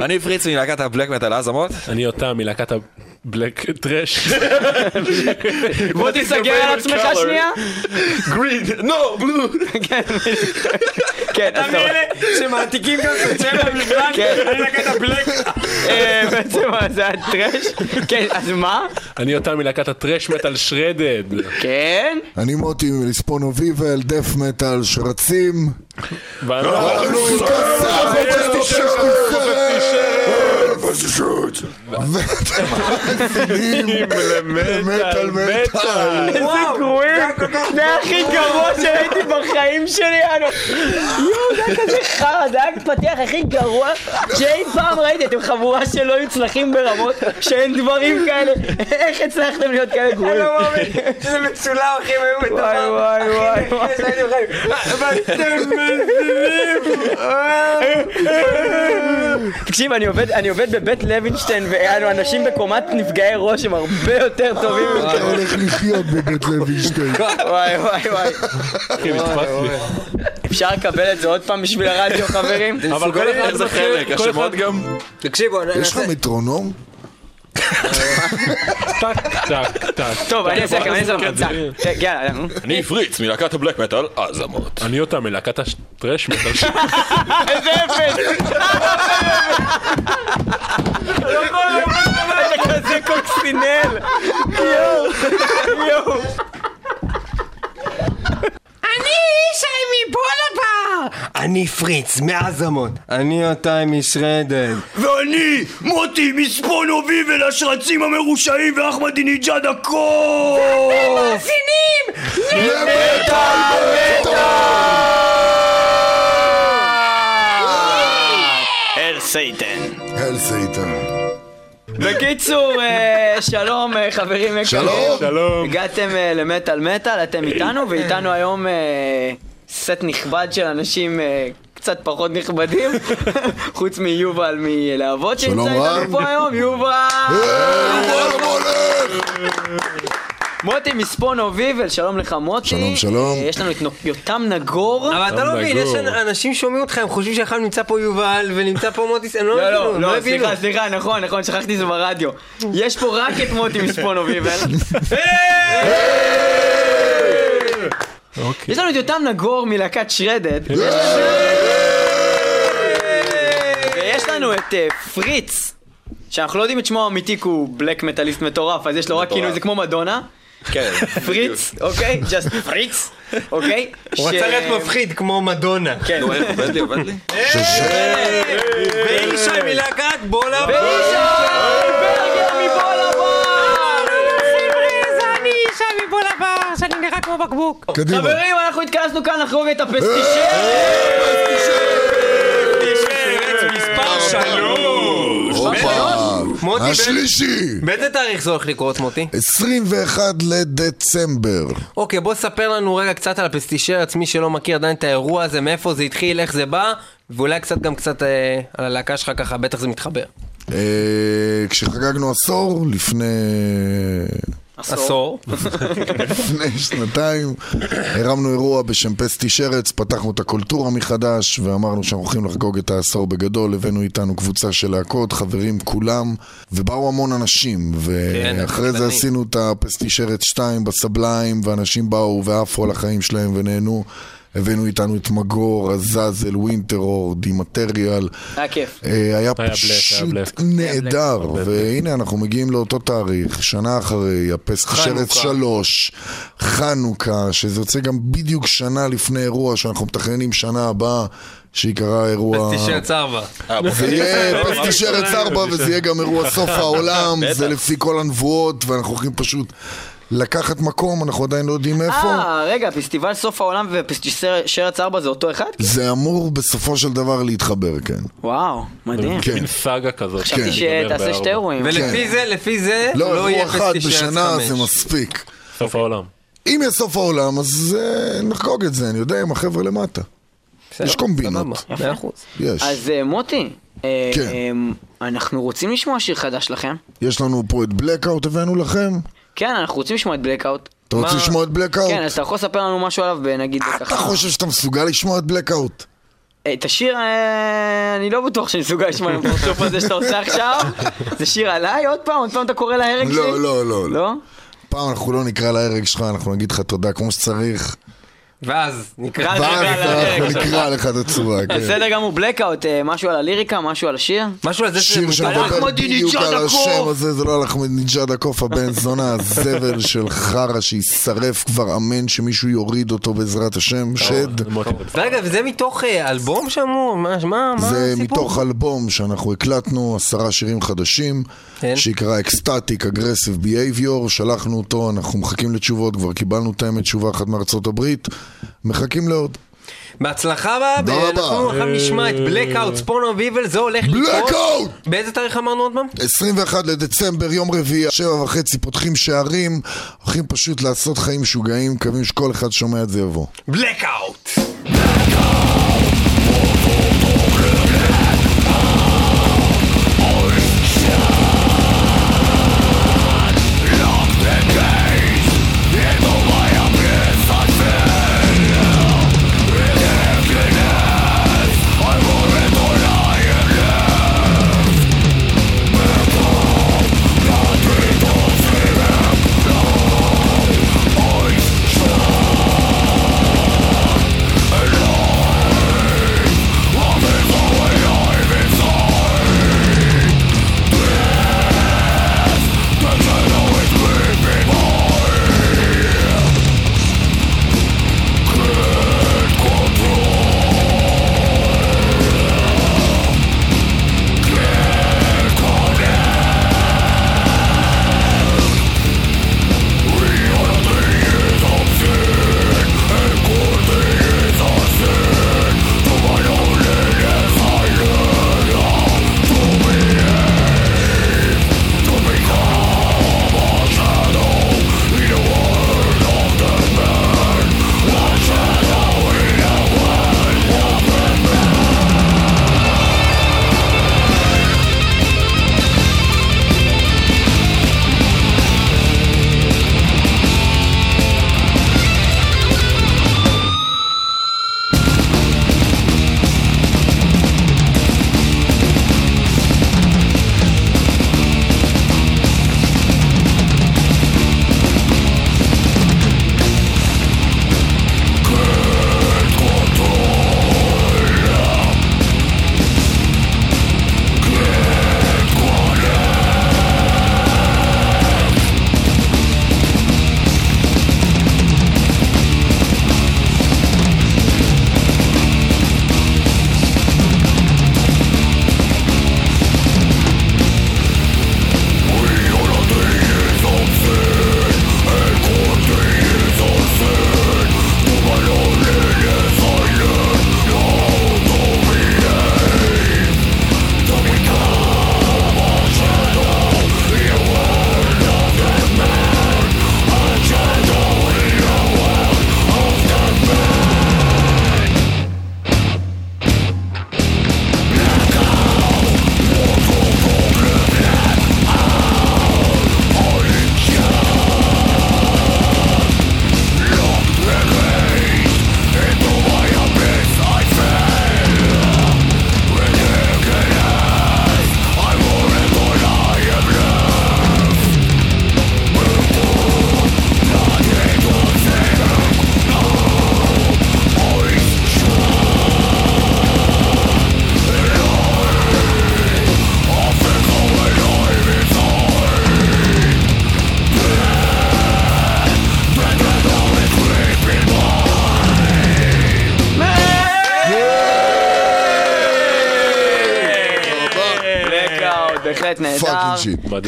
אני פריץ מלהקת הבלק מטאל עזמות. אני יותם מלהקת הבלק טרש. בוא תיסגר על עצמך שנייה. גרין, נו, בלו. כן, כן, אז טוב. שמעתיקים גם את הצבע לבלק, כן. אני לקחת הבלק. אה, בעצם זה היה טרש. כן, אז מה? אני יותם מלהקת הטרש מטאל שרדד. כן? אני מוטי מלספונו ויבל, דף מטאל, שרצים. ואנחנו... ואתם מאזינים למטאל מטאל. איזה גרועים. זה הכי גרוע שראיתי בחיים שלי. יואו, זה היה כזה חרא, זה היה פתיח הכי גרוע שאי פעם ראיתי. אתם חבורה של לא יוצלחים ברמות שאין דברים כאלה. איך הצלחתם להיות כאלה אני גרועים? לא מאמין שזה מצולם אחי, והיו מטורף. וואי וואי וואי וואי. ואתם מזינים. תקשיב, אני עובד, אני עובד בבית לוינשטיין, ואנו אנשים בקומת נפגעי ראש הם הרבה יותר טובים אתה ממכם. הולך לחיות בבית לוינשטיין. וואי וואי וואי. אחי, נתפס לי. אפשר לקבל את זה עוד פעם בשביל הרדיו, חברים? אבל כל אחד מתחיל- חלק, כל השמות גם. תקשיבו, יש לך מטרונום? טק, טק, טק. טוב, אני אעשה לכם, אני אעשה לכם כן, מצע. זה- יאללה, נו. אני פריץ מלהקת הבלק מטאל עזמות. אני יותם מלהקת הטרש מטאל. איזה אפס! אתה כזה קוקסינל! יואו! יואו! אני פריץ, מעזמות. אני יותם משרדד. ואני, מוטי מספונו ויבל השרצים המרושעים ואחמדינג'אד הקוף! אל סייטן. אל סייטן. בקיצור, אה, שלום אה, חברים יקרים. שלום. שלום. הגעתם אה, למטאל מטאל, אתם איתנו, ואיתנו היום סט נכבד של אנשים קצת פחות נכבדים, חוץ מיובל מלהבות שנמצא. איתנו פה היום, יובל! אה, וואלה, מולך! מוטי מ Spawn of Evil, שלום לך מוטי. שלום, שלום. אה, יש לנו את יותם נגור. אבל אתה לא מבין, יש. אנשים שומעים אותך, הם חושבים שאחד נמצא פה יובל ונמצא פה מוטיס, הם לא לא, הבינו, לא, הם לא, הבינו. סליחה, סליחה, נכון, נכון, שכחתי את זה ברדיו. יש פה רק את מוטי מספונו ויבל. אוקיי. יש לנו את יותם נגור מלהקת שרדד. ויש לנו את אה, פריץ, שאנחנו לא יודעים את שמו האמיתי כי הוא בלק מטאליסט מטורף, אז יש לו רק כינוי, זה כמו מדונה. כן. פריץ, אוקיי? ג'סט פריץ, אוקיי? הוא רצה להיות מפחיד כמו מדונה. כן. נו, איך עובד לי, עובד לי? ואישי מלהקת בולה ואיש ברגר מבול קדימה. חברים, אנחנו התכנסנו כאן לחגוג את הפסטישר! מספר שלוש. מוטי, השלישי. באיזה תאריך זה הולך לקרות מוטי? 21 לדצמבר. אוקיי, בוא ספר לנו רגע קצת על הפסטישר עצמי שלא מכיר עדיין את האירוע הזה, מאיפה זה התחיל, איך זה בא, ואולי קצת גם קצת אה, על הלהקה שלך ככה, בטח זה מתחבר. אה, כשחגגנו עשור, לפני... עשור. לפני שנתיים הרמנו אירוע בשם פסטי שרץ, פתחנו את הקולטורה מחדש ואמרנו שאנחנו הולכים לחגוג את העשור בגדול, הבאנו איתנו קבוצה של להקות, חברים כולם, ובאו המון אנשים, ואחרי זה. עשינו את הפסטי שרץ 2 בסבליים, ואנשים באו ועפו על החיים שלהם ונהנו. הבאנו איתנו את מגור, עזאזל, ווינטרור, דימטריאל. היה כיף. אה, היה פשוט. נהדר, והנה אנחנו מגיעים לאותו תאריך, שנה אחרי, הפסק שרץ שלוש, חנוכה, שזה יוצא גם בדיוק שנה לפני אירוע שאנחנו מתכננים שנה הבאה, שיקרא אירוע... פסטישר צרבה. זה יהיה פסטי שרץ ארבע וזה יהיה גם אירוע סוף העולם, זה לפי כל הנבואות, ואנחנו הולכים פשוט לקחת מקום, אנחנו עדיין לא יודעים איפה. אה, רגע, פסטיבל סוף העולם ופסטיבל שרץ ארבע זה אותו אחד? זה אמור בסופו של דבר להתחבר, כן. וואו, מדהים. כן. מין סאגה כזאת. חשבתי כן. שתעשה שתי אירועים. ולפי זה, לפי זה, לא, לא יהיה אירוע אחד בשנה חמש. זה מספיק. סוף העולם. אם יהיה סוף העולם, אז אה, נחגוג את זה, אני יודע, עם החבר'ה למטה. בסדר, יש קומבינות. יש. אז אה, מוטי, אה, כן. אנחנו רוצים לשמוע שיר חדש לכם. יש לנו פה את Blackout, הבאנו לכם. כן, אנחנו רוצים לשמוע את Blackout. אתה רוצה? לשמוע את Blackout? כן, אז אתה יכול לספר לנו משהו עליו, נגיד, אתה ככה. חושב שאתה מסוגל לשמוע את Blackout? את השיר, אה, אני לא בטוח שאני מסוגל לשמוע עם הפרצוף הזה שאתה עושה עכשיו. זה שיר עליי? עוד פעם? עוד פעם אתה קורא להרג שלי? לא, לא, לא. לא? פעם אנחנו לא נקרא להרג שלך, אנחנו נגיד לך תודה כמו שצריך. ואז נקרא ואז לך את הצורה, כן. בסדר גמור, בלקאוט, אה, משהו על הליריקה, משהו על השיר? משהו על זה שיר. שמדבר בדיוק על. השם הזה, זה לא על אחמדינג'אד הקוף, הבן זונה, הזבל של חרא שישרף כבר, אמן שמישהו יוריד אותו בעזרת השם, שד. רגע, וזה מתוך אה, אלבום שאמור? מה מה- מה זה הסיפור? מתוך אלבום שאנחנו הקלטנו עשרה שירים חדשים. שיקרא Ecstatic Aggressive Behavior, שלחנו אותו, אנחנו מחכים לתשובות, כבר קיבלנו את האמת תשובה אחת מארצות הברית, מחכים לעוד. בהצלחה רבה. אנחנו עכשיו נשמע את Blackout, Spawn of Evil, זה הולך לקרות. Blackout! באיזה תאריך אמרנו עוד פעם? 21 לדצמבר, יום רביעי, שבע וחצי, פותחים שערים, הולכים פשוט לעשות חיים משוגעים, מקווים שכל אחד שומע את זה יבוא. בלקאוט! בהחלט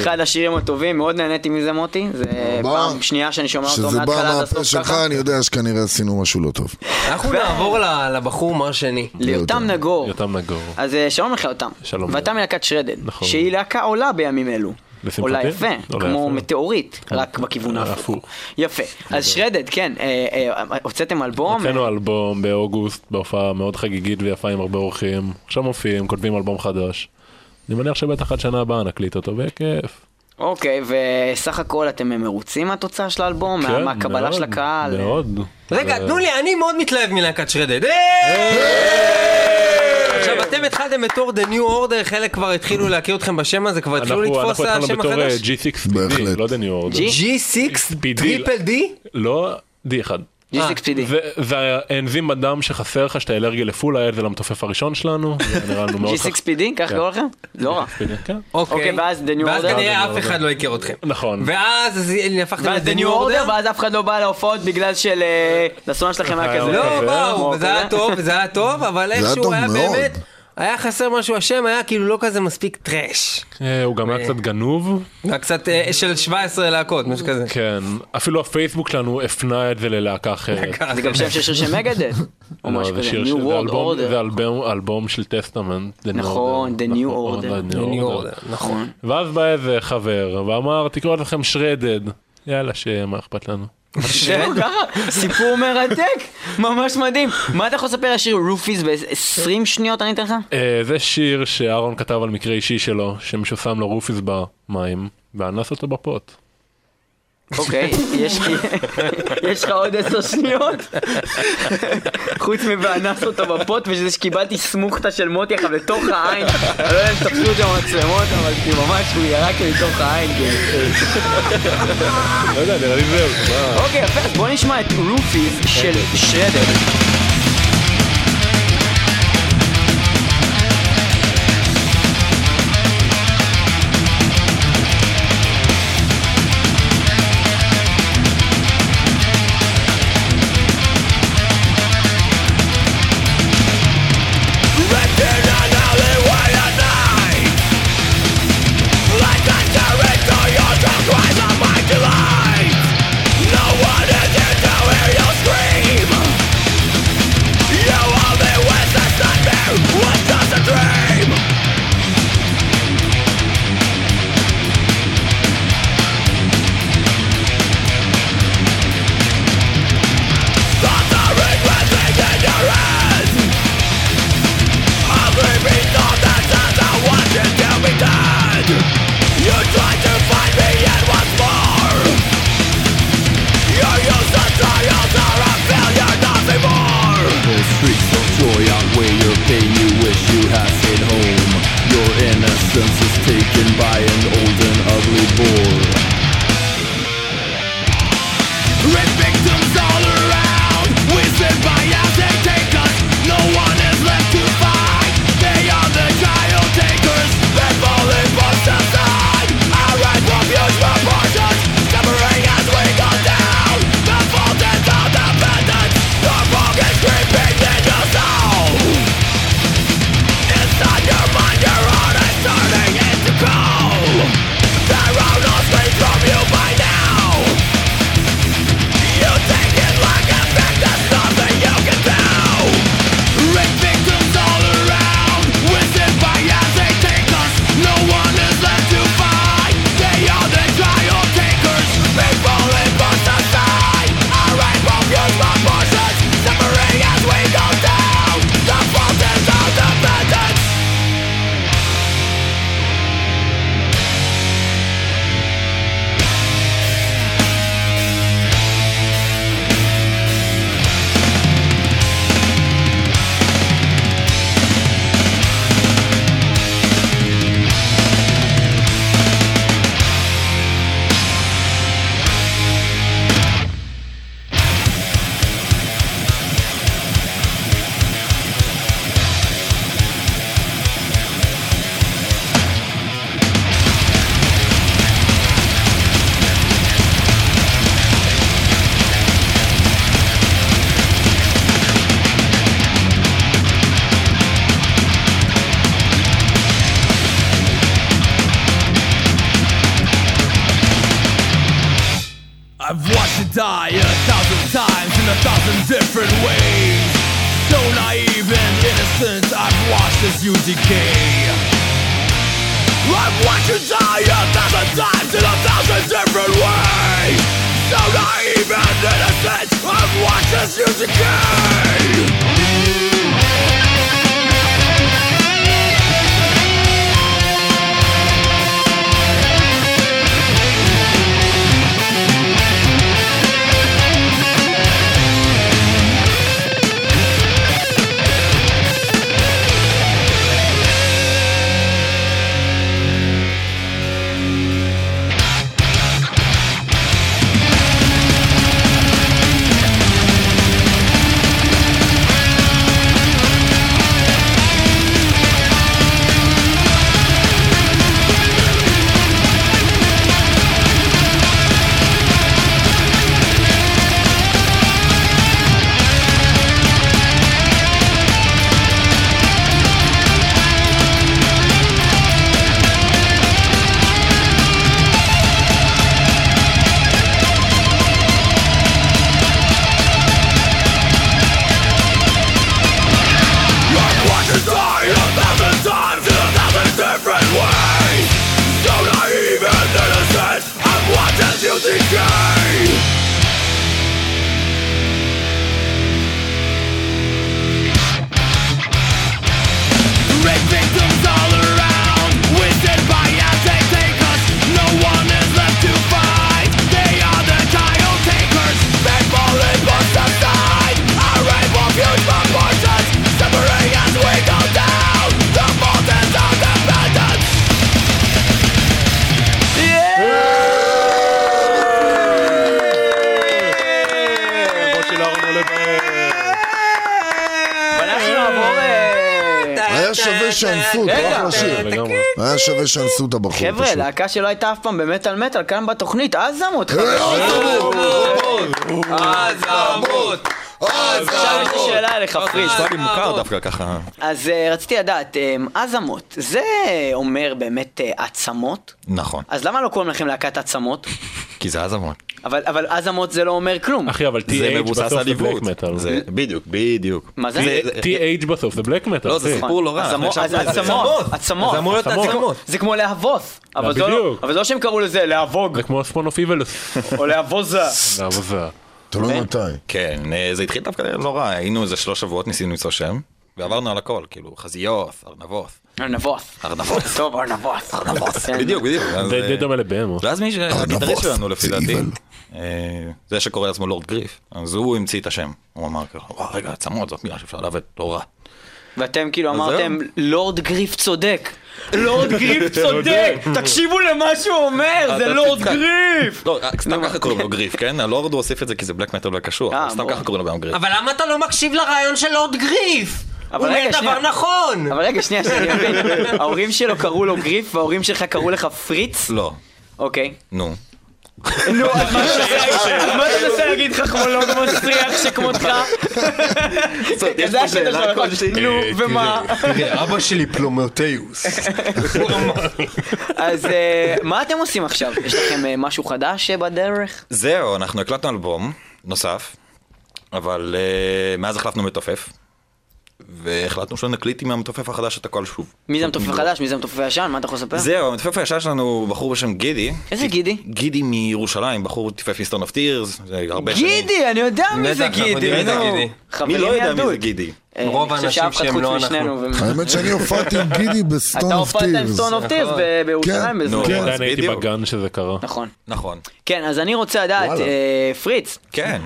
אחד השירים הטובים, מאוד נהניתי מזה מוטי. זה מה? פעם שנייה שאני שומע אותו שזה בא מההתחלה עד מהפה הסוף שלך, ככה. אני יודע שכנראה עשינו משהו לא טוב. אנחנו נעבור לבחור מר שני. ליותם נגור. יותם נגור. אז אה, שלום לך יותם. שלום. ואתה מלהקת שרדד. נכון. שהיא להקה עולה בימים אלו. עולה יפה, כמו. מטאורית, רק בכיוון ההפוך. הפוך. יפה. אז שרדד, כן, אה, אה, הוצאתם אלבום. הוצאנו אלבום באוגוסט בהופעה מאוד חגיגית ויפה עם הרבה אורחים. עכשיו מופיעים, כותבים אלבום חדש. אני מניח שבטח עד שנה הבאה נקליט אותו בכיף. אוקיי, וסך הכל אתם מרוצים מהתוצאה של האלבום? מה- כן, מהקבלה מאוד, של הקהל? מאוד. רגע, זה- תנו לי, אני מאוד מתלהב מלהקת Shredhead. אה! עכשיו אתם התחלתם בתור The New Order, חלק כבר התחילו להכיר אתכם בשם הזה, כבר התחילו אנחנו לתפוס אנחנו התחלנו השם בתור אה, החדש? G6PD, בהחלט. לא יודע New Order. G6 PD. Triple D? לא, D1. G6PD. זה- זה האנזים בדם שחסר לך שאתה אלרגי לפול האל זה למתופף הראשון שלנו, זה נראה לנו מאוד חסר. G6PD, כך כן. קוראים לכם? לא רע. כן. אוקיי, ואז The New ואז Order? כנראה The New אף אחד. לא הכיר אתכם. נכון. ואז אז הפכתם ואז ל-The The New Order, ואז אף אחד לא בא להופעות בגלל של... אה, לסולן שלכם היה כזה. לא, אוקיי. באו, כמו וזה היה. טוב, וזה היה טוב, אבל היה איכשהו היה. באמת, היה חסר משהו, השם היה כאילו לא כזה מספיק טראש. אה, הוא גם היה קצת גנוב, היה קצת אה, של 17 להקות, משהו כזה. כן. אפילו הפייסבוק שלנו הפנה את זה ללהקה אחרת. זה גם שם של שיר של מגדל. או לא, משהו זה כזה. שיר New World אלבום- Order. זה אלבום- אלבום של Testament. The New נכון, Order. The New Order. נכון. ואז בא איזה חבר ואמר תקראו לעצמכם Shredhead. יאללה שמה אכפת לנו. סיפור מרתק, ממש מדהים. מה אתה יכול לספר על השיר Roofies ב-20 שניות אני אתן לך? אה, זה שיר שאהרון כתב על מקרה אישי שלו, שמישהו שם לו roofies במים, ואנס אותו בפוט. אוקיי, יש לך עוד עשר שניות? חוץ מ"ואנס אותו בפוט" וזה שקיבלתי סמוכתה של מוטי עכשיו לתוך העין. אני לא יודע אם תפסו את זה במצלמות, אבל כאילו ממש הוא ירק לי לתוך העין. כאילו. לא יודע, נראה לי זהו. אוקיי, יפה, אז בוא נשמע את רופיס של שרדר. שאנסו את הבחור חבר'ה. להקה שלא הייתה אף פעם במטאל מטאל כאן בתוכנית, עזמות. עזמות! עכשיו יש לי שאלה אליך, פריץ. נשמע לי מוכר דווקא ככה. אז אה, רציתי לדעת, אה, עזמות, זה אומר באמת אה, עצמות? נכון. אז למה לא קוראים לכם להקת עצמות? כי זה עזמות. אבל אבל עזמות זה לא אומר כלום. אחי, אבל TH בסוף זה בלק. מטאל. זה- בדיוק, בדיוק. מה זה? TH בסוף זה בלק מטאל. לא, זה. סיפור לא רע. עצמות. עצמות, עצמות. זה אמור להיות עצמות. זה כמו להבוס. אבל זה לא-. אבל זה לא שהם קראו לזה להבוג, זה כמו ספון אוף איבלס. או להבוזה. לעבודה. תלוי מתי. כן, אה, זה התחיל דווקא לא רע, היינו איזה שלוש שבועות, ניסינו למצוא שם, ועברנו על הכל, כאילו חזיות, ארנבות. ארנבוס. ארנבות. טוב, ארנבוס. ארנבוס. כן. בדיוק, בדיוק. די אה, די דומה לבהמות. ואז מי שהגיטריסט ארנבות, שלנו לפי זה דעתי. אה, זה שקורא לעצמו לורד גריף, אז הוא המציא את השם. הוא אמר ככה, וואו רגע, עצמות זאת מילה שאפשר לעבוד לא רע. ואתם כאילו אמרתם, לורד גריף צודק. לורד גריף צודק! תקשיבו למה שהוא אומר, זה לורד. גריף! לא, סתם ככה קוראים לו גריף, כן? הלורד הוא הוסיף את זה כי זה בלק מטר וקשור, אה, אבל סתם. ככה קוראים לו גם גריף. אבל למה אתה לא מקשיב לרעיון של לורד גריף? הוא אבל רגע, אומר. דבר נכון! אבל רגע, שנייה, שאני מבין. ההורים שלו קראו לו גריף, וההורים שלך קראו לך פריץ? לא, אוקיי. נו. נו, אז מה אתה מנסה- להגיד חכמולוג מסריח שכמותך? זה הקטע שלך? נו, ומה? תראה, אבא שלי פלומטאוס. אז אה, מה אתם עושים עכשיו? יש לכם אה, משהו חדש אה, בדרך? זהו, אנחנו הקלטנו אלבום נוסף, אבל מאז החלפנו מתופף, והחלטנו שנקליט עם המתופף החדש את הכל שוב. מי זה המתופף החדש? מי זה המתופף הישן? מה אתה יכול לספר? זהו, המתופף הישן שלנו הוא בחור בשם גידי. איזה גידי? גידי מירושלים, בחור טיפף מ Stone of Tears, זה הרבה שנים. גידי, אני יודע מי זה אנחנו גידי. מי לא יודע מי. זה גידי? אה, רוב האנשים שהם לא משנינו, ו- האמת שאני הופעתי עם גידי ב Stone אתה of הופעת עם Tears. Stone of Tears בירושלים כן, בזמן. נו, אני אז עדיין הייתי. בגן שזה קרה. נכון. נכון. כן, אז אני רוצה לדעת. אה, פריץ, כן.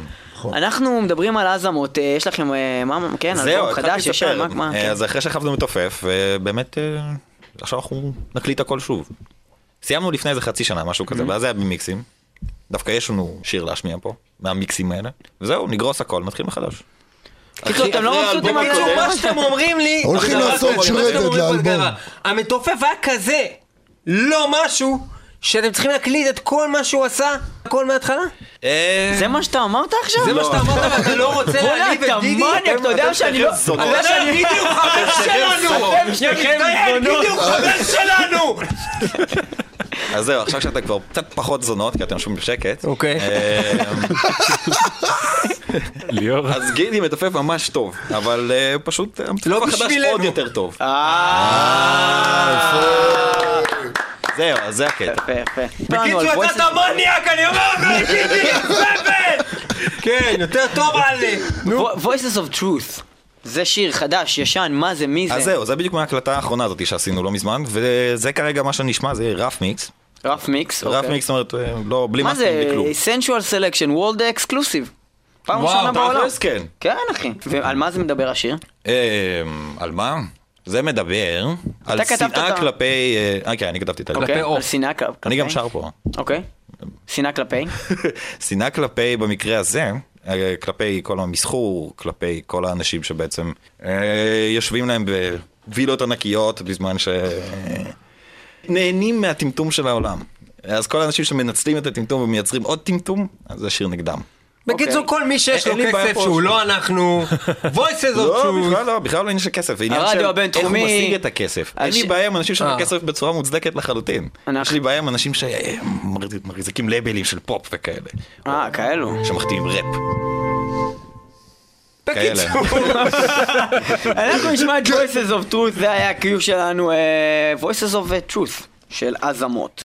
אנחנו מדברים על עזמות, אה, יש לכם, אה, מה, כן, אלבום חדש, ישן, לספר. מה, אה, כן. אז אחרי שהחלפנו מתופף, ובאמת, עכשיו אנחנו נקליט הכל שוב. סיימנו לפני איזה חצי שנה, משהו Mm-hmm. כזה, ואז זה היה במיקסים. דווקא יש לנו שיר להשמיע פה, מהמיקסים האלה. וזהו, נגרוס הכל, נתחיל מחדש. קיצור, אתם לא מבסוטים על הקודם- מה שאתם אומרים לי... הולכים לעשות שרדד פה לאלבום. המתופף היה כזה לא משהו שאתם צריכים להקליט את כל מה שהוא עשה, הכל מההתחלה? אה, זה מה שאתה אמרת עכשיו? זה מה שאתה אמרת ואתה לא רוצה להעליב אתה את גידי? מניאק, אתה יודע שאני לא... אתה יודע שאני... הוא חבר שלנו! אתם שניכם הוא חבר שלנו! אז זהו, עכשיו שאתה כבר קצת פחות זונות, כי אתם יושבים בשקט. אוקיי. אה, ליאור. אז גידי מתופף ממש טוב, אבל אה, פשוט המתופף לא החדש בשבילנו. עוד יותר טוב. זהו, אז זה הקטע. יפה, יפה. בקיצור, אתה מניאק, אני אומר לך, גידי, זבל! כן, יותר טוב על... Voices of Truth. זה שיר חדש, ישן, מה זה, מי אז זה? זהו, זה בדיוק מההקלטה האחרונה הזאת שעשינו לא מזמן, וזה כרגע מה שנשמע, זה רף מיקס. רף מיקס? רף אוקיי. מיקס, זאת אומרת, אה, לא, בלי מה מאסטרים. זה? Sensual Selection, World Exclusive. פעם וואו, ראשונה בעולם. תכלס, כן. כן, אחי. ועל מה זה מדבר השיר? אה, על מה? זה מדבר על שנאה. כלפי... אה, כן, אני כתבתי את זה. שנאה כלפי. אני גם שר פה. אוקיי. שנאה כלפי. שנאה כלפי, במקרה הזה, אה, כלפי כל המסחור, כלפי כל האנשים שבעצם אה, יושבים להם בווילות ענקיות בזמן ש... נהנים מהטמטום של העולם. אז כל האנשים שמנצלים את הטמטום ומייצרים עוד טמטום, אז זה שיר נגדם. בקיצור, כל מי שיש לו לי בעיה כסף. שהוא לא אנחנו, voices of לא, truth. בכלל לא, בכלל לא עניין של כסף, זה עניין של איך הוא משיג את הכסף. אין לי בעיה עם אנשים שיש להם אה. כסף בצורה מוצדקת לחלוטין. יש לי בעיה עם אנשים שמחזיקים לייבלים של פופ וכאלה. אה, כאלו. שמחתימים ראפ. כאלה. אנחנו נשמע את Voices of Truth, זה היה ה-Q שלנו, אה, Voices of Truth, של עזמות.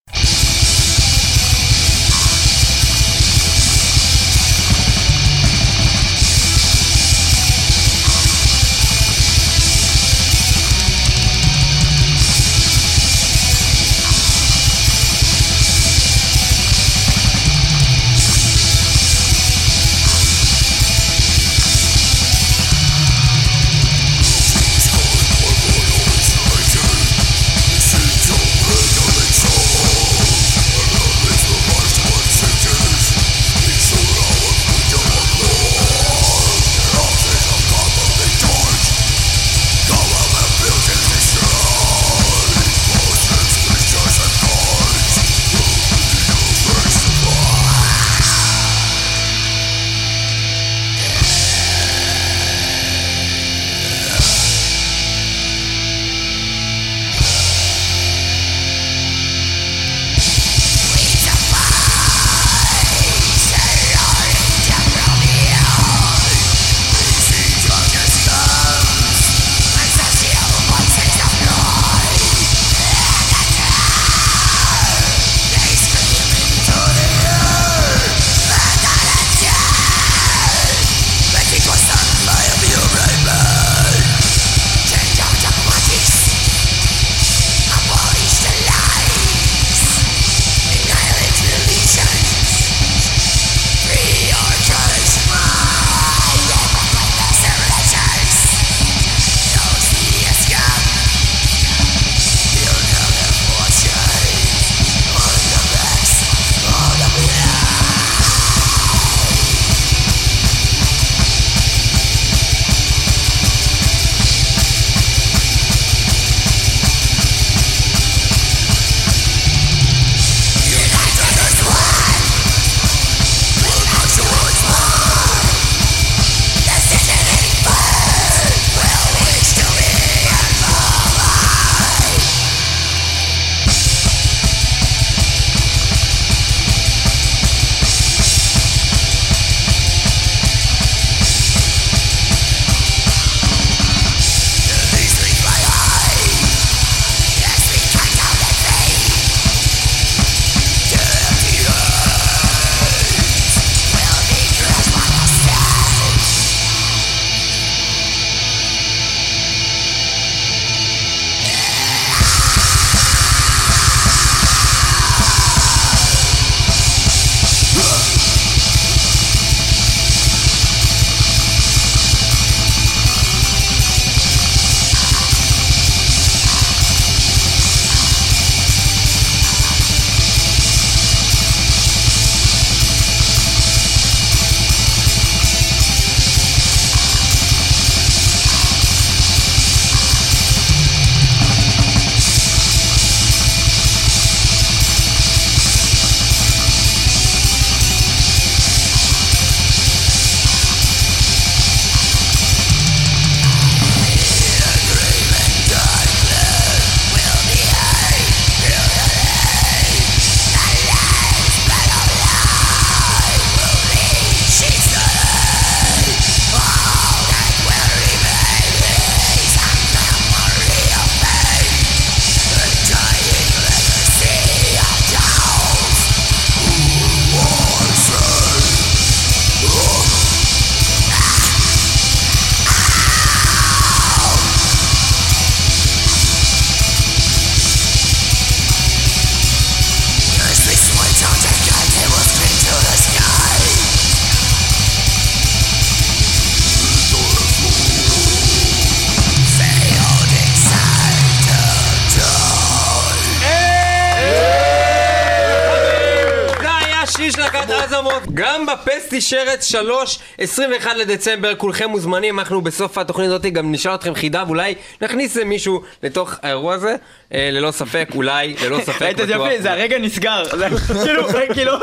חיש להקת עזמות, גם בפסטי שרץ 3, 21 לדצמבר, כולכם מוזמנים, אנחנו בסוף התוכנית הזאת גם נשאל אתכם חידה, ואולי נכניס מישהו לתוך האירוע הזה, ללא ספק, אולי, ללא ספק, ראית את זה. יופי? זה הרגע נסגר. זה כאילו, כאילו,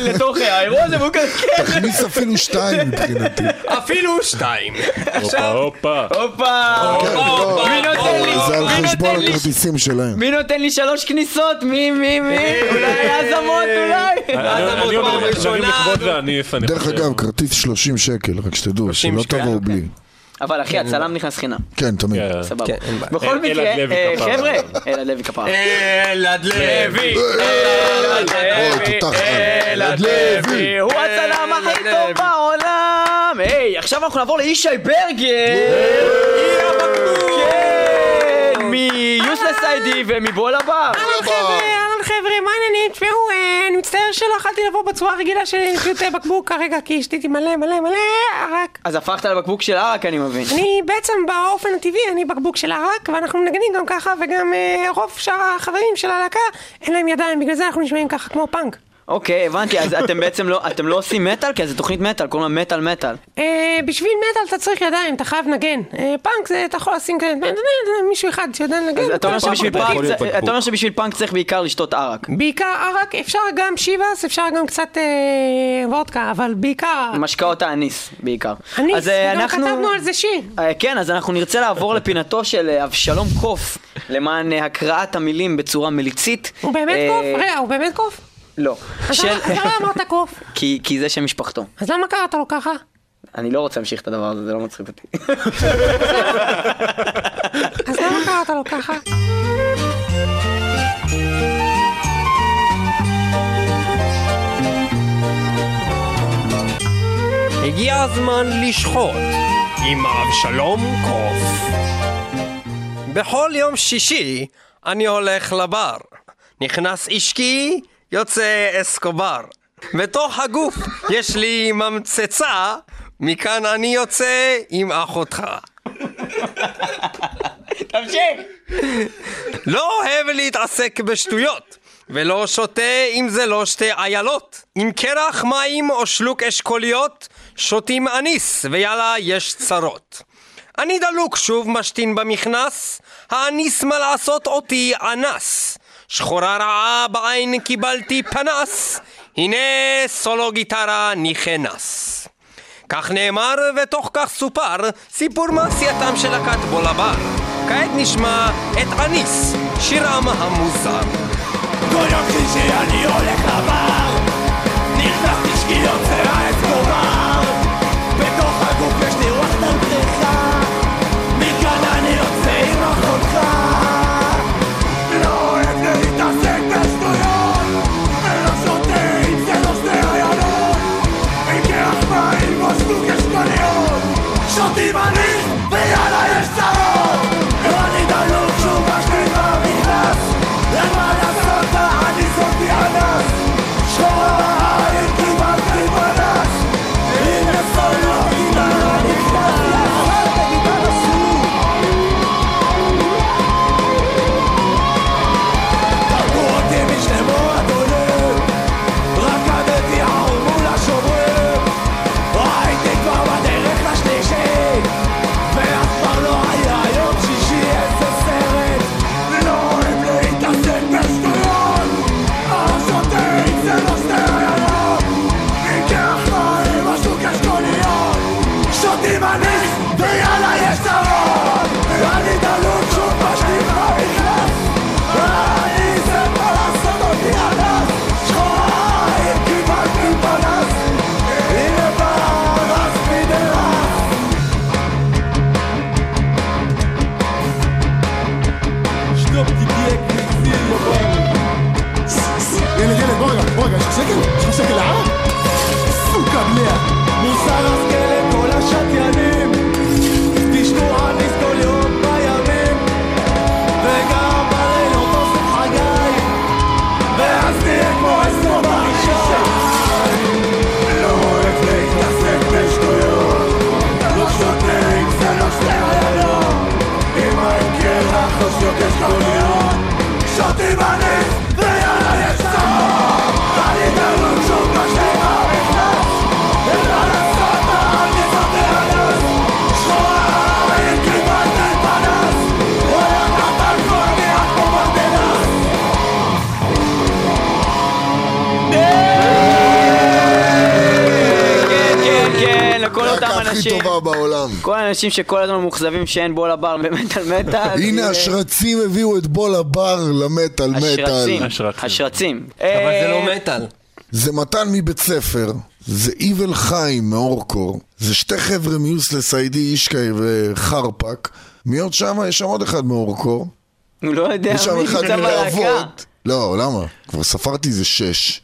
לתוך האירוע הזה, והוא כזה, כן. תכניס אפילו שתיים מבחינתי. אפילו שתיים. הופה, הופה. הופה! מי נותן לי? זה על מי חשבון נותן לי? הכרטיסים שלהם. מי נותן לי שלוש כניסות? מי, מי, מי? אולי עזמות, אולי? אומר, פעם ראשונה. לכבוד ואניס, אני דרך. אגב, כרטיס 30 שקל, רק שתדעו, 30 שלא תבואו בלי. אבל אחי, הצלם נכנס חינם. כן, תמיד. כן. סבבה. כן. בכל מקרה, לוי אה. חבר'ה, אלעד לוי כפרה. אלעד לוי. אלעד על. אלעד לוי, הוא הצלם הכי טוב בעולם! היי, עכשיו אנחנו נעבור לישי ברגר! כן! מיוסלס איי-די ומבול הבר! חבר'ה, מה העניינים? תשמעו, אה, אני מצטער שלא יכלתי לבוא בצורה הרגילה שלי, פשוט אה, בקבוק כרגע, כי שתיתי מלא מלא מלא ערק. אז הפכת לבקבוק של ערק, אני מבין. אני בעצם באופן הטבעי, אני בקבוק של ערק, ואנחנו מנגנים גם ככה, וגם אה, רוב שאר החברים של הלהקה, אין להם ידיים, בגלל זה אנחנו נשמעים ככה כמו פאנק. אוקיי, הבנתי, אז אתם בעצם לא, אתם לא עושים מטאל? כי זו תוכנית מטאל, קוראים לה מטאל מטאל. אה, בשביל מטאל אתה צריך ידיים, אתה חייב לנגן. אה, פאנק זה, אתה יכול לשים כזה, מישהו אחד שיודע לנגן. אז אתה אומר שבשביל פאנק צריך בעיקר לשתות ערק. בעיקר ערק, אפשר גם שיבאס, אפשר גם קצת אה, וודקה, אבל בעיקר... משקאות האניס, בעיקר. אני, אז אה, וגם אנחנו... כתבנו על זה שיר. אה, כן, אז אנחנו נרצה לעבור לפינתו של אה, אבשלום קוף, למען אה, הקראת המילים בצורה מליצית. הוא באמת אה, קוף? רגע, הוא באמת קוף? לא. אז למה אמרת קוף? כי כי זה שם משפחתו. אז למה קראת לו ככה? אני לא רוצה להמשיך את הדבר הזה, זה לא מצחיק אותי. אז למה קראת לו ככה? הגיע הזמן לשחוט עם אבשלום קוף. בכל יום שישי אני הולך לבר. נכנס אישקי, יוצא אסקובר. בתוך הגוף יש לי ממצצה, מכאן אני יוצא עם אחותך. תמשיך! לא אוהב להתעסק בשטויות, ולא שותה אם זה לא שתי איילות. עם קרח מים או שלוק אשכוליות, שותים אניס, ויאללה, יש צרות. אני דלוק שוב משתין במכנס, האניס מה לעשות אותי אנס. שחורה רעה בעין קיבלתי פנס, הנה סולו גיטרה נכנס. כך נאמר ותוך כך סופר סיפור מעשייתם של הכת בולבר. כעת נשמע את אניס, שירם המוזר. כל יום שישי אני הולך לבר טובה בעולם. כל האנשים שכל הזמן מאוכזבים שאין בול הבר במטאל מטאל. הנה אה, השרצים הביאו את בול הבר למטאל מטאל. השרצים. אבל זה אה, לא מטאל. זה מתן מבית ספר, זה איבל חיים מאורקור, זה שתי חבר'ה מיוסלס איי-די, אישקאי וחרפק. מי עוד שם? יש שם עוד אחד מאורקור. הוא לא יודע מי אחד נמצא בלהקה. לא, למה? כבר ספרתי איזה שש.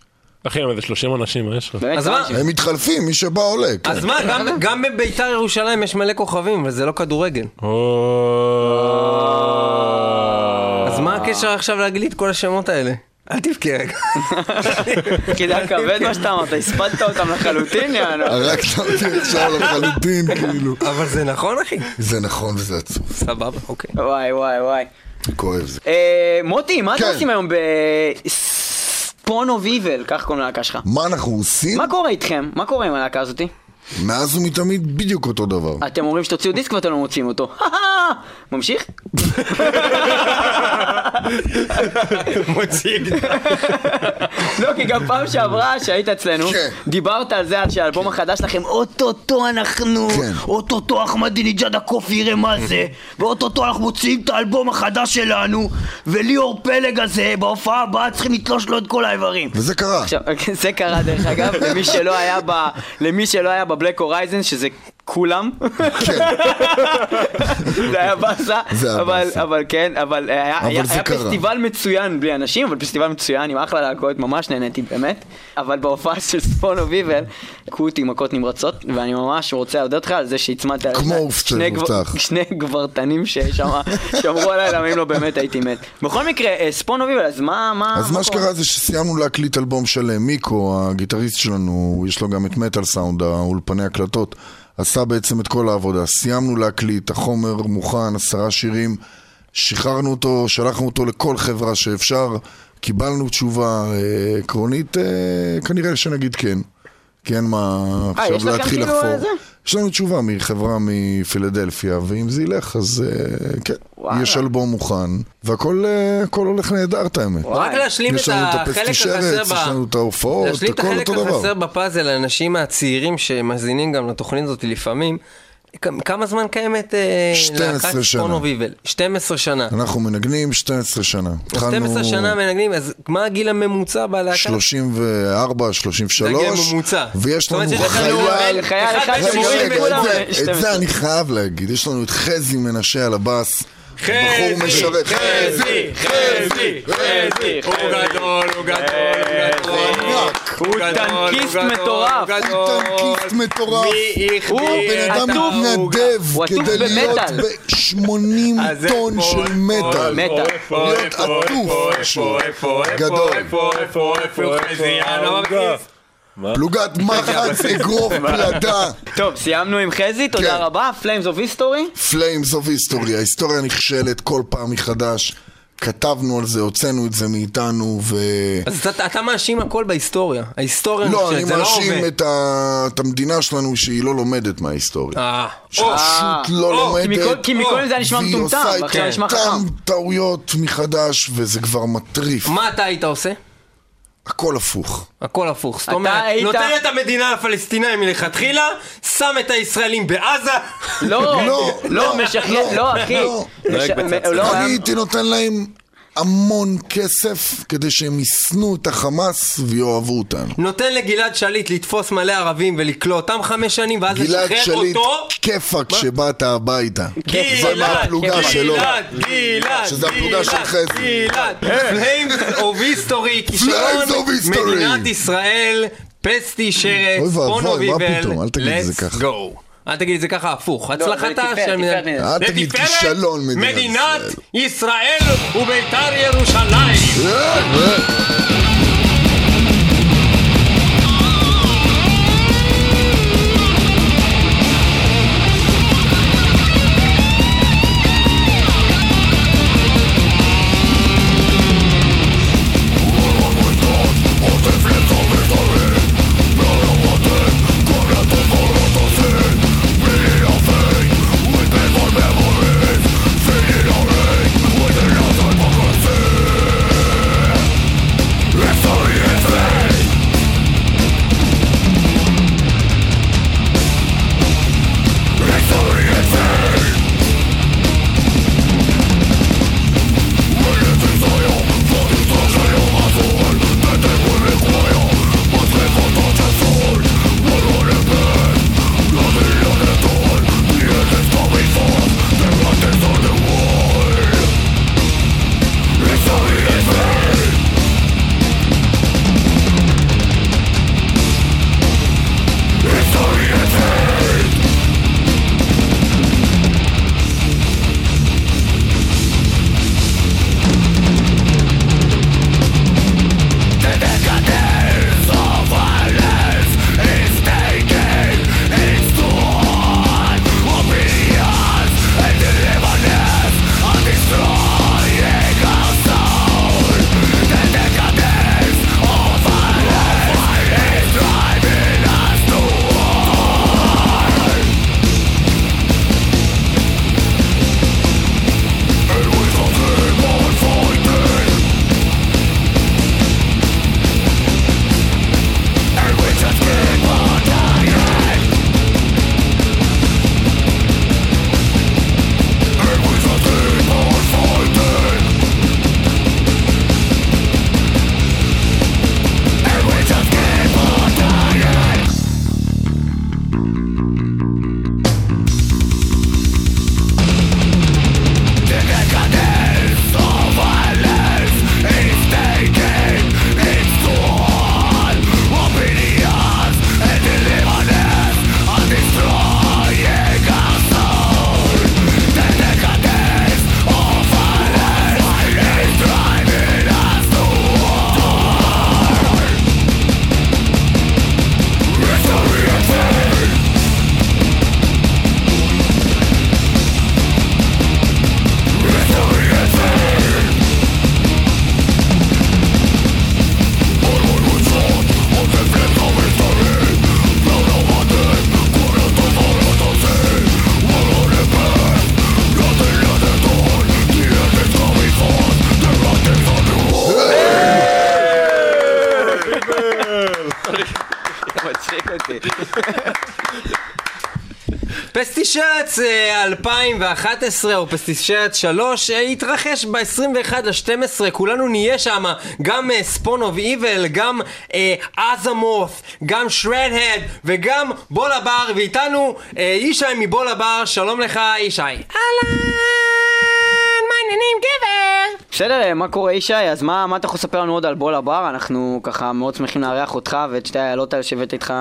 אחי, הם איזה 30 אנשים, מה יש לך? אז מה? הם מתחלפים, מי שבא עולה. כן. אז מה, גם- גם בביתר ירושלים יש מלא כוכבים, אבל זה לא כדורגל. אז מה הקשר עכשיו להגיד לי את כל השמות האלה? אל תבכה רגע. כי זה כבד מה שאתה אמרת, הספדת אותם לחלוטין, יענו. הרגת אותי עכשיו לחלוטין, כאילו. אבל זה נכון, אחי. זה נכון וזה עצוב. סבבה, אוקיי. וואי וואי וואי. כואב זה. אה, מוטי, מה אתם כן. עושים היום ב Spawn of Evil? כך קוראים ללהקה שלך. מה אנחנו עושים? מה קורה איתכם? מה קורה עם הלהקה הזאתי? מאז ומתמיד בדיוק אותו דבר. אתם אומרים שתוציאו דיסק ואתם לא מוציאים אותו. ממשיך? מציג. לא, כי גם פעם שעברה שהיית אצלנו, כן. דיברת על זה, על שהאלבום החדש שלכם, אוטוטו אנחנו, כן. אוטוטו אחמדינג'אד הקוף יראה מה זה, ואוטוטו אנחנו מוציאים את האלבום החדש שלנו, וליאור פלג הזה, בהופעה הבאה צריכים לתלוש לו את כל האיברים. וזה קרה. זה קרה דרך אגב, למי שלא היה ב... בבלק הורייזן, שזה כולם. כן. זה היה באסה, אבל, באסה. אבל כן, אבל היה, אבל היה. פסטיבל מצוין בלי אנשים, אבל פסטיבל מצוין עם אחלה להקות, ממש נהניתי באמת, אבל בהופעה של ספון אוף איבל, הכו אותי מכות נמרצות, ואני ממש רוצה להודות לך על זה שהצמדת כמו שני- גבר- גברתנים ששם שמרו עליי, למה אם לא באמת הייתי מת. בכל מקרה, אה, ספון אוף איבל, אז מה, מה, אז מה שקרה זה שסיימנו להקליט אלבום של מיקו, הגיטריסט שלנו, יש לו גם את מטאל סאונד, האולפני הקלטות, עשה בעצם את כל העבודה. סיימנו להקליט, החומר מוכן, עשרה שירים, שחררנו אותו, שלחנו אותו לכל חברה שאפשר, קיבלנו תשובה אה, עקרונית, אה, כנראה שנגיד כן. כי אין מה אה, יש עכשיו לכם להתחיל כאילו לחפור. זה? יש לנו תשובה מחברה מפילדלפיה, ואם זה ילך, אז אה, כן, וואלה. יש אלבום מוכן, והכל אה, הולך נהדר, את האמת. רק להשלים את יש לנו את החלק החסר ב... יש לנו את ההופעות, להשלים את הכל החלק אותו דבר. החסר בפאזל לאנשים הצעירים שמאזינים גם לתוכנית הזאת לפעמים. כמה זמן קיימת אה, 12 להקת שנה. ספון אוביבל? 12 שנה. אנחנו מנגנים 12 שנה. 12 שנה מנגנים, אז מה הגיל הממוצע בלהקה? 34, 33. זה הגיל הממוצע. ויש לנו חייל... חייל אחד שמוריד את זה- ל- את 12. זה אני חייב להגיד, יש לנו את חזי מנשה על הבאס. בחור משרת. חזי, חזי, חזי, הוא גדול, הוא גדול, הוא גדול. הוא טנקיסט מטורף. הוא טנקיסט מטורף. הוא בן אדם. מתנדב כדי להיות במטאל. ב-80 אז איפה, טון של איפה, מטאל. להיות איפה, עטוף איפה, פשוט. איפה, איפה, גדול. פלוגת מחץ, אגרוף פלדה. טוב, סיימנו עם חזי, תודה כן. רבה, Flames of History. Flames of History, ההיסטוריה נכשלת כל פעם מחדש. כתבנו על זה, הוצאנו את זה מאיתנו, ו... אז אתה- אתה מאשים הכל בהיסטוריה. ההיסטוריה לא, אני נכשלת, זה לא מאשים עובד. את ה- את המדינה שלנו שהיא לא לומדת מההיסטוריה. אה, שפשוט לא או, כי מכל- לומדת. כי מקודם זה נשמע והיא מטומטם, עושה נשמע אותן חכם. טעויות מחדש, וזה כבר מטריף. מה אתה היית עושה? הכל הפוך. הכל הפוך. זאת אתה אומרת, היית- נותן את המדינה לפלסטינאים מלכתחילה, שם את הישראלים בעזה. לא, לא, לא, לא, משחרר, לא, לא אחי. לא. מש- מ- לא, אני היה- הייתי נותן להם המון כסף כדי שהם ישנאו את החמאס ויאהבו אותנו. נותן לגלעד שליט לתפוס מלא ערבים ולכלוא אותם חמש שנים, ואז גלעד לשחרר שליט, אותו. כיפאק שבאת הביתה. זה גלעד, מהפלוגה שלו. גלעד, גלעד, שזה הפלוגה של גלעד, חזי. גלעד, פליימס אוף היסטורי, history. מדינת ישראל, פסטי שרץ, פונו ויבל, let's go. אל תגיד את זה ככה הפוך, לא, הצלחתה של מדינת אל תגיד כישלון מדינת מדינת ישראל. ישראל וביתר ירושלים. פסטישרץ אה, 2011 או פסטישרץ 3 אה, יתרחש ב-21 ל-12, כולנו נהיה שם, גם ספון אוף איבל, גם אזמוף, גם שרדהד וגם בול הבר, ואיתנו אה, ישי מבול הבר, שלום לך ישי. אהלן, מה העניינים גבר? בסדר, אה, מה קורה ישי? אז מה מה אתה יכול לספר לנו עוד על בול הבר? אנחנו ככה מאוד שמחים לארח אותך ואת שתי האיילות האלה שהבאת איתך.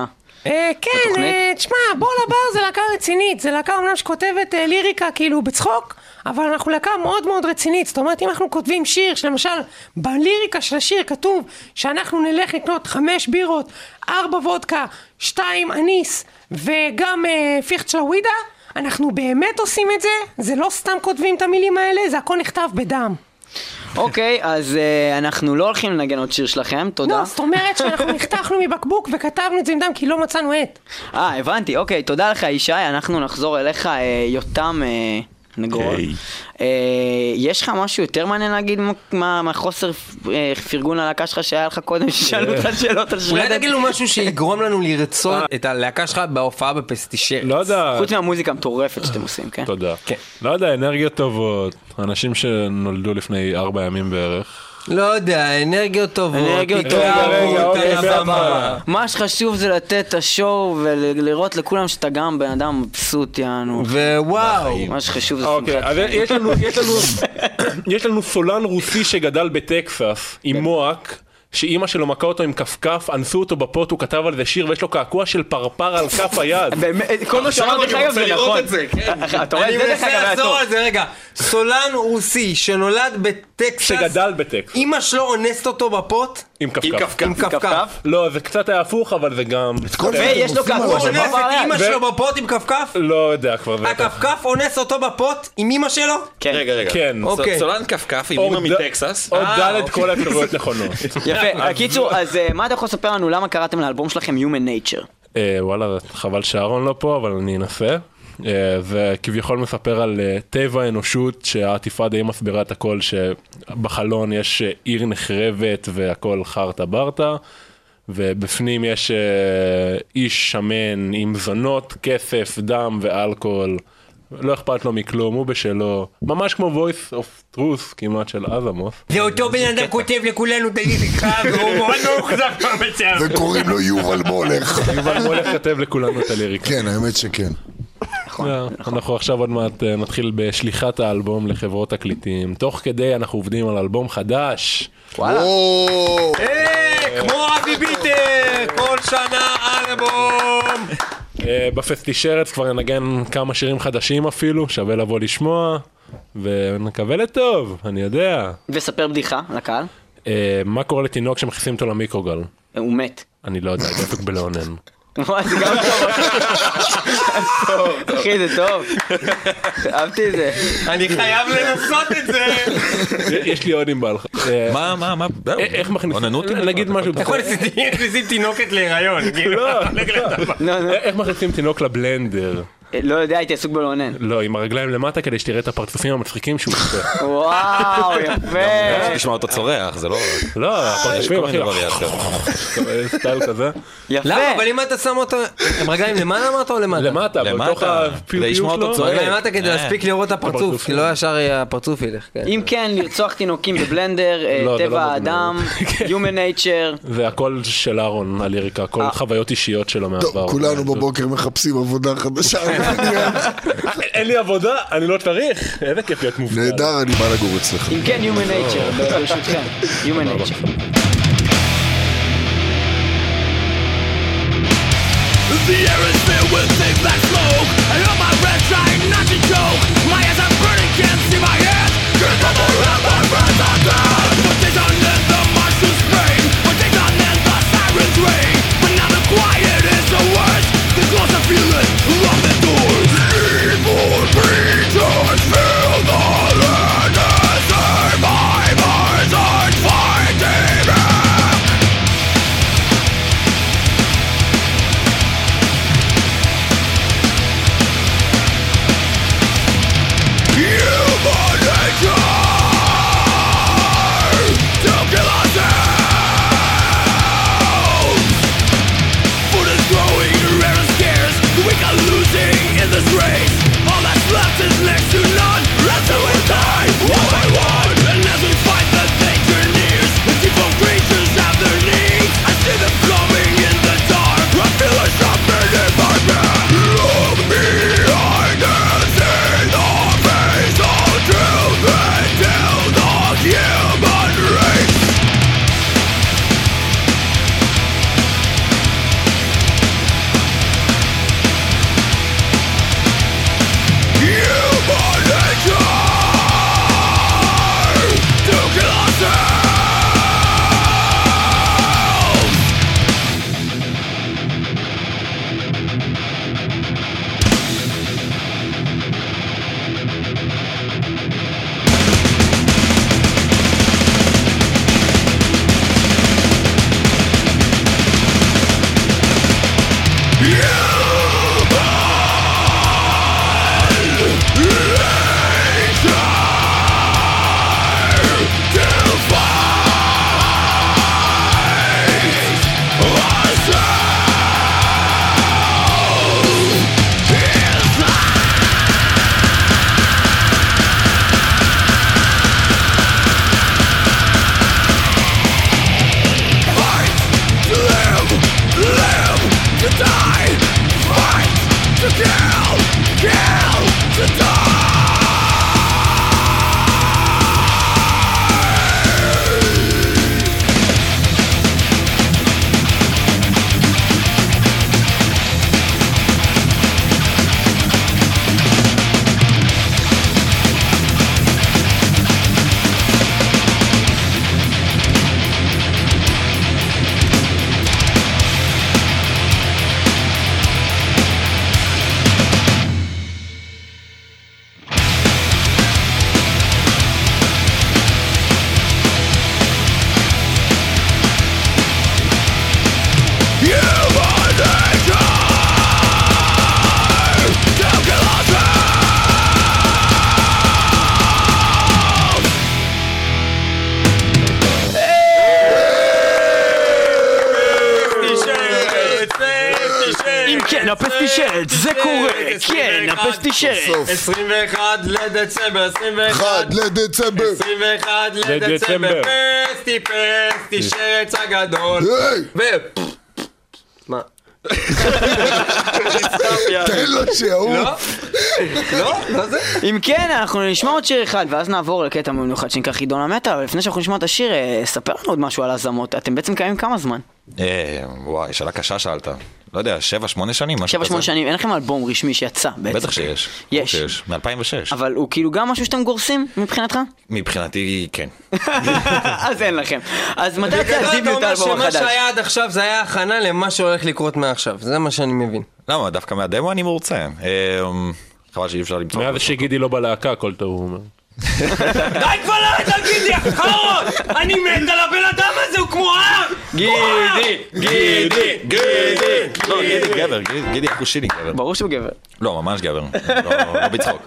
אה, כן? אה, תשמע, בול הבר זה להקה רצינית, זה להקה אומנם שכותבת אה, ליריקה כאילו בצחוק, אבל אנחנו להקה מאוד מאוד רצינית, זאת אומרת אם אנחנו כותבים שיר, שלמשל בליריקה של השיר כתוב שאנחנו נלך לקנות חמש בירות, ארבע וודקה, שתיים אניס וגם אה, פיכט של הווידה, אנחנו באמת עושים את זה, זה לא סתם כותבים את המילים האלה, זה הכל נכתב בדם. אוקיי, אז אה, אנחנו לא הולכים לנגן עוד שיר שלכם, תודה. לא, זאת אומרת שאנחנו נחתכנו מבקבוק וכתבנו את זה עם דם כי לא מצאנו עט. אה, הבנתי, אוקיי, תודה לך ישי, אנחנו נחזור אליך, אה, יותם אה, נגרול. היי. אה, יש לך משהו יותר מעניין להגיד מה- מה- מהחוסר אה, פרגון ללהקה שלך שהיה לך קודם, ששאלו אותך שאלות על אולי שרדת? תגיד לו משהו שיגרום לנו לרצות את הלהקה שלך בהופעה בפסטישרץ. לא יודע, חוץ מהמוזיקה המטורפת שאתם עושים, כן? תודה. לא יודע, אנרגיות טובות, אנשים שנולדו לפני ארבע ימים בערך. לא יודע, אנרגיות טובות. אנרגיות רגע, אוקיי, הבמה. מה שחשוב זה לתת את השואו ולראות לכולם שאתה גם בן אדם מבסוט, יענו. ווואו. מה שחשוב זה אוקיי, שמחת אז חיים. יש לנו, יש לנו, יש לנו סולן רוסי שגדל בטקסס עם מועק. שאימא שלו מכה אותו עם כפכף, אנסו אותו בפוט, הוא כתב על זה שיר ויש לו קעקוע של פרפר על כף היד. באמת, כל מה שאמרתי לך זה נכון. אתה רואה, אני זה דרך מנסה אגב היה טוב. על זה רגע. סולן רוסי שנולד בטקסס. שגדל בטקסס. אמא שלו אונסת אותו בפוט. עם כפכף. עם כפכף. לא, זה קצת היה הפוך, אבל זה גם... זה ויש לו קעקוע. של אונס פרפר את. אמא ו- שלו בפוט עם כפכף? לא יודע כבר. הכפכף אונס אותו בפוט עם אמא שלו? כן. רגע, רגע. כן. אוקיי. סולן כפכף עם ד- מטקסס. עוד אה, ד' אוקיי. כל האפשרויות נכונות. יפה, קיצור, אז אה, מה אתה יכול לספר לנו למה קראתם לאלבום שלכם Human Nature? אה, וואלה, חבל שאהרון לא פה, אבל אני אנסה. אה, זה כביכול מספר על אה, טבע האנושות, שהעטיפה די מסבירה את הכל, שבחלון יש אה, עיר נחרבת והכל חרטה ברטה, ובפנים יש אה, איש שמן עם זונות, כסף, דם ואלכוהול. לא אכפת לו מכלום, הוא בשלו, ממש כמו voice of truth כמעט של אזמוס. זה אותו בן אדם כותב לכולנו את הליריקה והוא מאוד מאוכזב מהמצב. וקוראים לו יובל מולך. יובל מולך כתב לכולנו את הליריקה. כן, האמת שכן. לא, אנחנו עכשיו עוד מעט אה, נתחיל בשליחת האלבום לחברות תקליטים. תוך כדי אנחנו עובדים על אלבום חדש. או, אה, כמו אבי ביטר, כל שנה אלבום. אה, בפסטישרץ כבר ננגן כמה שירים חדשים אפילו, שווה לבוא לשמוע, ונקווה לטוב, אני יודע. וספר בדיחה לקהל. אה, מה קורה לתינוק שמכניסים אותו למיקרוגל? הוא מת. אני לא יודע, דפק בלאונן. וואי, זה גם טוב. אחי, זה טוב. אהבתי את זה. אני חייב לנסות את זה. יש לי עוד אם בא לך. אה, מה, מה, מה. אה, איך מכניסים, אוננות? נגיד משהו, איך מכניסים תינוקת להיריון? כאילו, לא, לא. איך מכניסים תינוק לבלנדר? לא יודע, הייתי עסוק בלאונן. לא, עם הרגליים למטה כדי שתראה את הפרצופים המצחיקים שהוא עושה. וואו, יפה. תשמע אותו צורח, זה לא... לא, הפרצופים הכי... וריאציות. סטייל כזה. יפה. למה? אבל אם אתה שם אותו... עם רגליים למעלה אמרת או למטה? למטה, בתוך אותו שלו. צועק. רגליים למטה כדי אה. להספיק לראות את הפרצוף. כי לא ישר אה, הפרצוף ילך. כן. אם כן, לרצוח תינוקים בבלנדר, אה, לא, לא טבע בבלנדר. האדם, Human Nature. זה הכל של אהרון, הליריקה, כל אה. חוויות אישיות שלו מהעבר. טוב, כולנו בבוקר מחפשים עבודה חדשה. אין לי עבודה, אני לא צריך. איזה כיף להיות מובטל. נהדר, אני בא לגור אצלך. אם כן, Human Nature, ברשותכם. Human Nature. The air is filled with thick black smoke And on my breath trying not to choke My eyes are burning, can't see my head Can't come around, my breath are dead סוף. 21 לדצמבר, 21 אחד לדצמבר. 21 לדצמבר. פסטי פסטי שרץ הגדול. ו... מה? תן לו שיעוף. לא? לא? לא זה? אם כן, אנחנו נשמע עוד שיר אחד, ואז נעבור לקטע מיוחד שנקרא חידון המטה, אבל לפני שאנחנו נשמע את השיר, אה, ספר לנו עוד משהו על הזמות. אתם בעצם קיימים כמה זמן? אה, וואי, שאלה קשה שאלת. לא יודע, שבע, שמונה שנים, משהו כזה? שנים, אין לכם אלבום רשמי שיצא בעצם. בטח שיש. יש. שיש. מ-2006. אבל הוא כאילו גם משהו שאתם גורסים מבחינתך? מבחינתי, כן. אז אין לכם. אז מתי יצא אתה הדיביוט אומר האלבום שמה החדש? שהיה עד עכשיו זה היה הכנה למה שהולך לקרות מעכשיו, זה מה שאני מבין. למה? דווקא מהדמו אני מרוצה. אה, חבל שאי אפשר למצוא. מאז שגידי לא בלהקה, הכל טוב, הוא אומר. די כבר לרדת על גידי אחרון! אני מת על הבן אדם הזה, הוא כמו הר! גידי, גידי, גידי. לא, גידי גבר, גידי- אחושיני גבר. ברור שהוא גבר. לא, ממש גבר. לא לא בצחוק.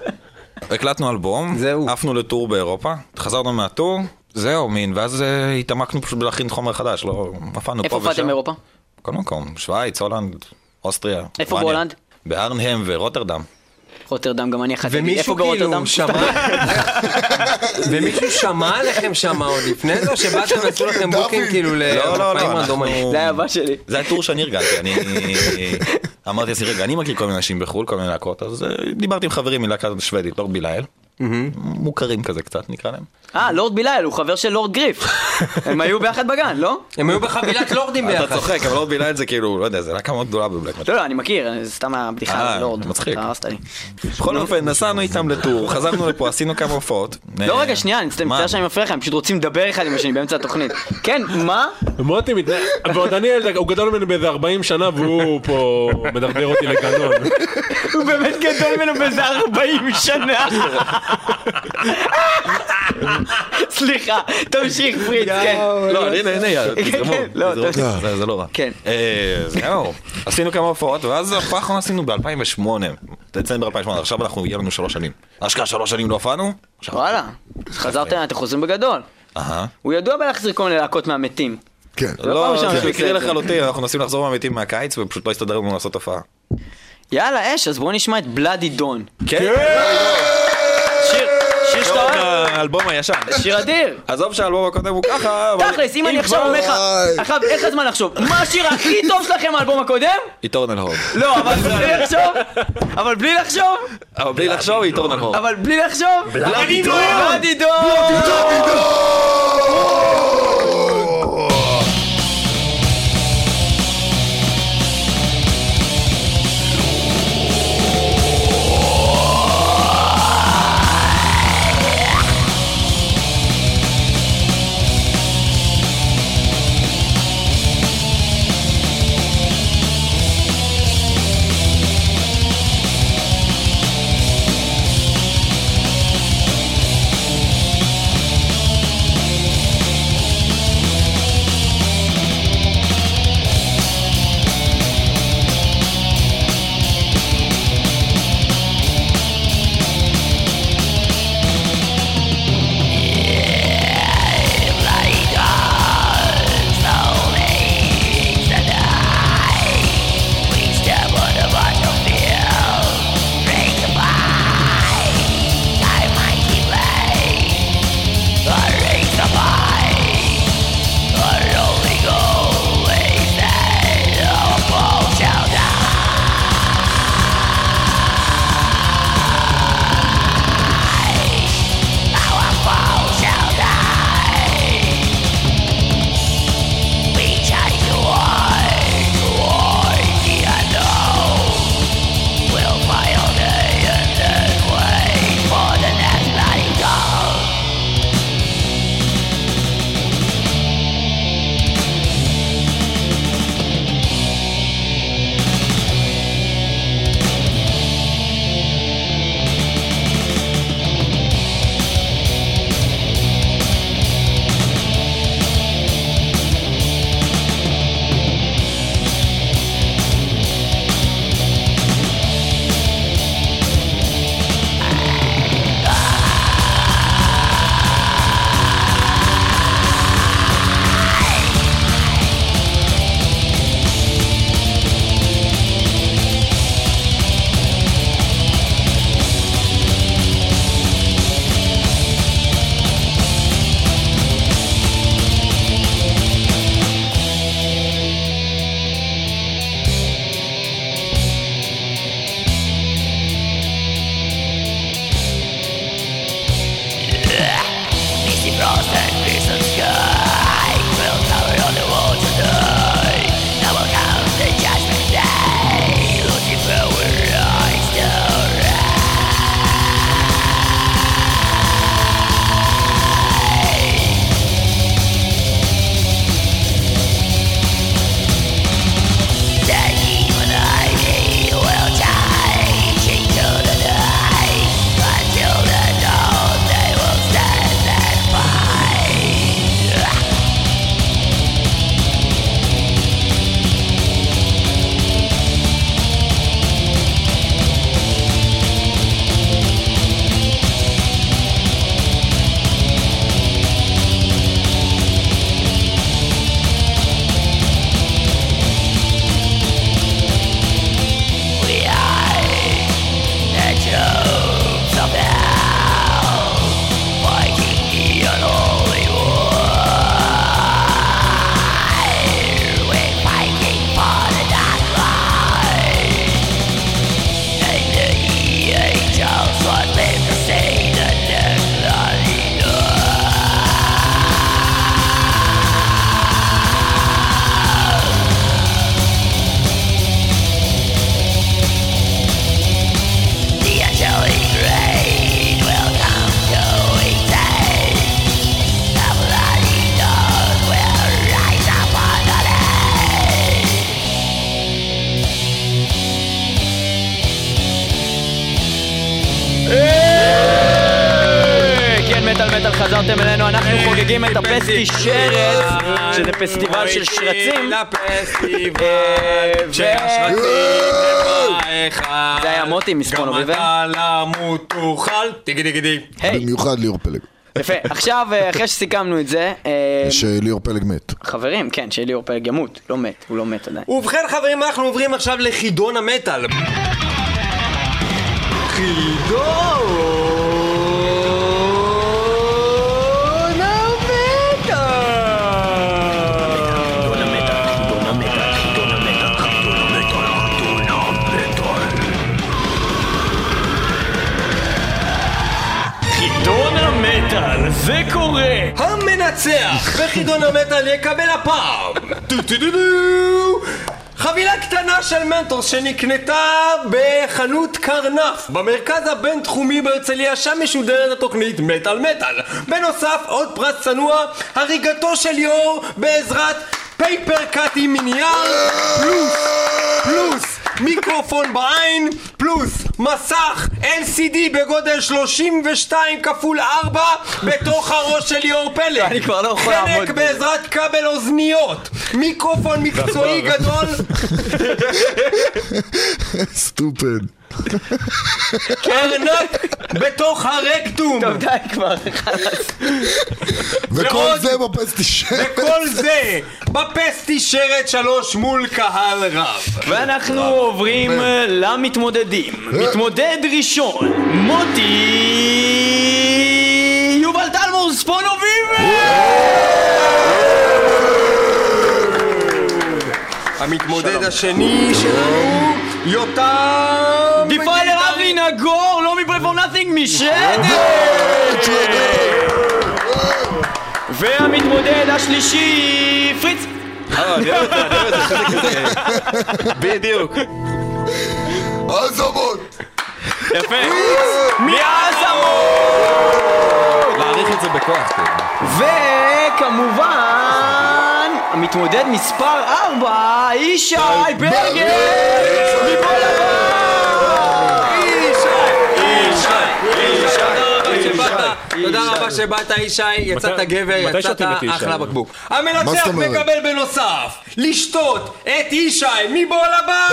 הקלטנו אלבום, זהו. עפנו לטור באירופה, חזרנו מהטור, זהו, מין, ואז אה, התעמקנו פשוט בלהכין חומר חדש, לא, עפנו פה איפה ושם. הופעתם באירופה? כל מקום, שווייץ, הולנד, אוסטריה. איפה. בהולנד? בארנהם ורוטרדם. רוטרדם, גם אני חשבתי. איפה ומישהו ברוטרדם? כאילו שמע... ומישהו שמע עליכם שמה עוד לפני זה, או שבאתם ועשו לכם. booking כאילו לא, לא, לא, רנדומיים? אנחנו... זה היה הבא שלי. זה היה טור שאני ארגנתי, אני אמרתי לעצמי, רגע, אני מכיר כל מיני אנשים בחו"ל, כל מיני להקות, אז אה, דיברתי עם חברים מלהקה שוודית, Lord Belial, מוכרים כזה קצת, נקרא להם. אה, Lord Belial, הוא חבר של Lord Grief. הם היו ביחד בגן, לא? הם היו בחבילת לורדים אתה ביחד. צוחק, אבל Lord Belial זה כאילו, לא יודע, זה להקה מאוד גדולה בבלק מטאל. לא, לא, אני מכיר, זה סתם הבדיחה אה, על לורד. מצחיק. אתה הרסת לי. בכל אופן, נסענו איתם לטור, חזרנו לפה, עשינו כמה הופעות. לא, אה, רגע, שנייה, אני מצטער שאני מפריע לך, הם פשוט רוצים לדבר אחד עם השני באמצע התוכנית. כן, מה? מוטי מתנהג, ועוד אני, הוא גדול ממני באיזה 40 שנה והוא פה מדרדר אותי לגנון. הוא באמת גדול ממנו באיזה 40 שנה. סליחה, תמשיך פריץ, כן. לא, הנה, הנה, תזרמו, כן, לא, זה- לא רע. כן. אה, זהו, עשינו כמה הופעות, ואז ההופעה האחרונה עשינו ב-2008, דצמבר 2008, עכשיו אנחנו, יהיה לנו שלוש שנים. אשכרה שלוש שנים לא הופענו? וואלה, חזרתם, אתם חוזרים בגדול. הוא ידוע בלהחזיר כל מיני להקות מהמתים. כן. לא לא, זה מקרי זה. לחלוטין, אנחנו מנסים לחזור מהמתים מהקיץ, ופשוט לא הסתדר לנו לעשות הופעה. יאללה, אש, אז בואו נשמע את בלאדי דון. כן? האלבום הישן. שיר אדיר. עזוב שהאלבום הקודם הוא ככה, אבל... תכלס, אם אני עכשיו אומר לך. עכשיו, איך הזמן לחשוב? מה השיר הכי טוב שלכם מהאלבום הקודם? איטורנל הורן. לא, אבל בלי לחשוב, אבל בלי לחשוב, אבל בלי לחשוב, איטורנל הורן. אבל בלי לחשוב, בלאדי דון! בלאדי דון! ו- השרצים אחד. זה היה מוטי מספונו גם ביבר. אתה למות תוכל. טיגי טיגי טיגי. במיוחד ליאור פלג. יפה. עכשיו, אה, אחרי שסיכמנו את זה, אה, שליאור פלג מת. חברים, כן, שליאור פלג ימות. לא מת, הוא לא מת עדיין. ובכן חברים, אנחנו עוברים עכשיו לחידון המטאל. חידון המנצח בחידון המטאל יקבל הפעם. חבילה קטנה של מנטוס שנקנתה בחנות קרנף במרכז הבינתחומי בהרצליה שם משודרת התוכנית מטאל מטאל בנוסף עוד פרס צנוע הריגתו של ליאור בעזרת פייפר קאטי מנייר פלוס פלוס מיקרופון בעין פלוס מסך LCD בגודל 32 כפול 4 בתוך הראש של ליאור פלג אני כבר לא יכול לעמוד חלק. בעזרת כבל אוזניות מיקרופון מקצועי גדול סטופד. ארנק בתוך הרקטום טוב, די כבר, חלאס. וכל זה בפסטי שרץ. וכל זה בפסטי שרת שלוש מול קהל רב ואנחנו עוברים אה, למתמודדים. מתמודד ראשון, מוטי יובל טלמור ספונוביב! המתמודד השני שלנו יותם דיפיילר אבי נגור, לא מברייב פור נאטינג משד! והמתמודד השלישי, פריץ! אה, אני אוהב את זה, אני אוהב את זה, חלק כזה. בדיוק. עזמות! יפה! מעזמות! להעריך את זה בכוח. וכמובן, המתמודד מספר 4, ישי ברגר! מפה תודה רבה שבאת ישי, יצאת גבר, יצאת? אחלה בקבוק. המנצח? מקבל בנוסף לשתות את ישי מבול הבא!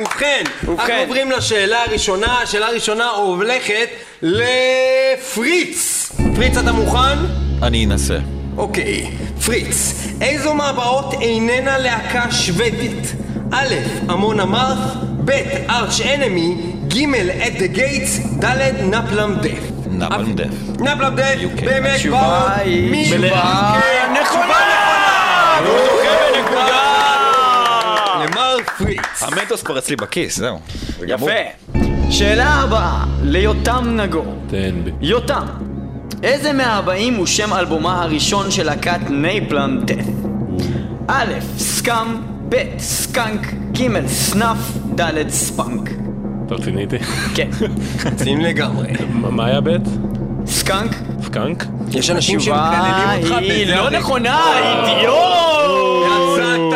ובכן, אנחנו. עוברים לשאלה הראשונה, השאלה הראשונה הולכת לפריץ. פריץ אתה מוכן? אני אנסה. אוקיי, פריץ, איזו מהבאות איננה להקה שוודית? א', עמון אמרת, ב', ארץ' אנמי, ג', את דה גייטס, ד', נפלם דף. נפלם דף. נפלם דף. באמת באו היא מ- תשובה UK. נכונה! למר פריץ. המטוס כבר אצלי בכיס, זהו. יפה. שאלה הבאה, ליותם נגור. תן בי. יותם, איזה מהבאים הוא שם אלבומה הראשון של להקת Napalm Death? א', Scum, ב', Skunk, ג', Snuff, ד', Spunk. אתה רציני איתי? כן. שים לגמרי. מה היה ב'? Skunk, Skunk? יש אנשים שמקללים אותך היא בזה לא הרי. נכונה, אידיוט! יצאת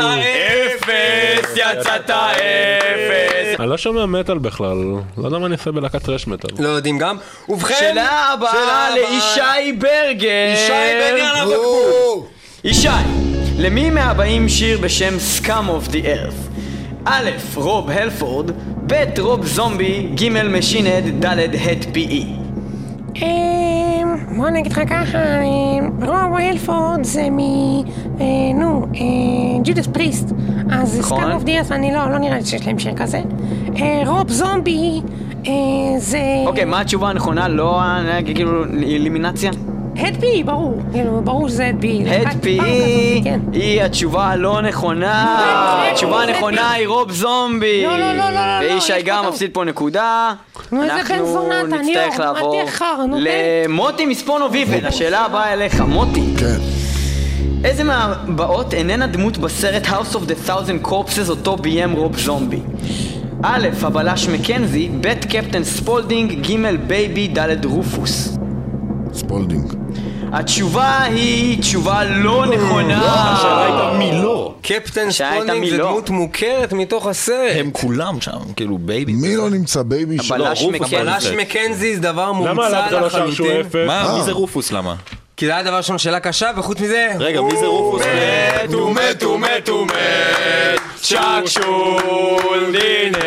אפס, יצאת אפס. אני לא שומע מטאל בכלל, לא יודע מה אני עושה בלהקת טרש מטאל. לא יודעים גם. ובכן, שאלה הבאה. לישי ברגר. ישי ברגר על הבקבוק. ישי, למי מהבאים שיר בשם Scum of the Earth? א', רוב הלפורד, ב', רוב זומבי, ג', משינד, ד', הד פי-אי. אמ, בוא נגיד לך ככה, אמ, רוב הלפורד זה מ... אה, נו, אה, ג'ודס פריסט. אז. סקאם אוף דיאס, אני לא, לא נראה לי שיש להם שיר כזה. אה, רוב זומבי, זה... אוקיי, מה התשובה הנכונה? לא ה... כאילו אלימינציה? הד פי, ברור. כאילו, ברור שזה הד פי. הד פי-אי כן. היא התשובה הלא נכונה. לא, התשובה לא, הנכונה היא רוב זומבי. לא, לא, לא, לא, לא, וישי יש פה גם. מפסיד פה נקודה. נו, איזה בן זונה אתה, אנחנו נצטרך אל לעבור. למוטי מספונו ויבל. השאלה הבאה אליך, מוטי. כן. איזה מהבאות איננה דמות בסרט House of the Thousand Corpses אותו ביים רוב זומבי? א', הבלש מקנזי, ב', קפטן ספולדינג, ג', בייבי, ד', רופוס. ספולדינג. התשובה היא תשובה לא נכונה. השאלה הייתה מי לא. קפטן ספולדינג זה לא. דמות מוכרת מתוך הסרט. הם כולם שם, כאילו בייבי. מי לא נמצא בייבי? שלו? הבלש רופוס מקנזי. זה- מקנזי זה דבר למה מומצא לא לחלוטין. אפס? מה? מי זה רופוס למה? כי זה היה דבר ראשון שאלה קשה, וחוץ מזה... רגע, מי זה רופוס? מת, הוא מת, הוא מת, הוא מת, שקשול, דינר.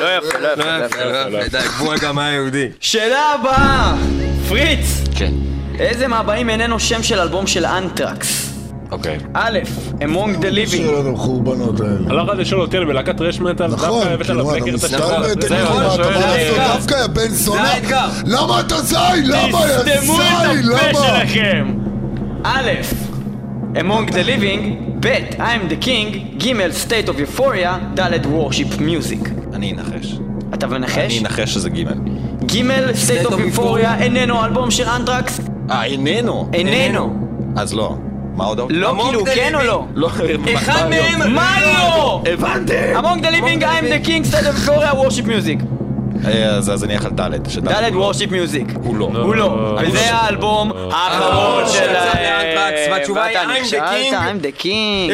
לא יפה, לא יפה, לא לא יפה. יפה, לא יפה, די, גבול גם היה יהודי. שאלה הבאה, פריץ, כן. איזה מהבאים איננו שם של אלבום של אנטרקס? אוקיי. א', Among the Living, של החורבנות האלה. הלך עד לשאול אותי על בלהקת רש מטאל, דווקא נכון, הבאת כאילו, עליו מה, אתה בקר את מסתלבט? השאלה. מה, אני אתה אה, לעשות דווקא, יא בן זונה? האתגר. למה אתה זין? למה, יא תסתמו את? הפה? שלכם! א', Among the Living, ב', I'm the King, ג', State of Euphoria, ד', Worship Music. אני אנחש. אתה מנחש? אני אנחש שזה גימל. ג', State of of Euphoria איננו אלבום של אנטרקס? אה, איננו. איננו. אז לא. מה עוד? לא Among כאילו the כן או Living. לא? לא. אחד מה- מה- מהם... מה לא? הבנתי! Among the Living, I'm the King, State of Euphoria, Worship Music. אה, אז אני אלך על ד'. שד' ד', הוא לא. Worship Music. הוא לא. הוא לא, וזה האלבום האחרון אה, שלהם. שיצא לאנטרקס, והתשובה היא I'm the King.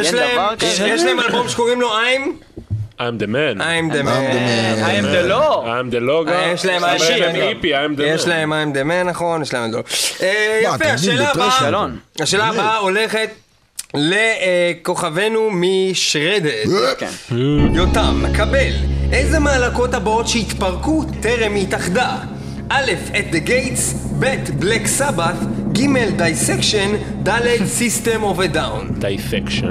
יש להם אלבום שקוראים לו I'm, I'm the man. I'm the I'm man. the law. I'm the logo. אה, יש להם יש I'm the להם man. איפי, I'm the man. יש להם I'm the man, נכון, יש להם. אה, מה, יפה, השאלה הבאה. השאלה הבאה הולכת לכוכבנו משרדד. כן. יותם, קבל. איזה מהלהקות הבאות שהתפרקו טרם התאחדה? א', At The Gates, ב', Black Sabbath, ג', Dissection, ד', System of a Down. Dissection.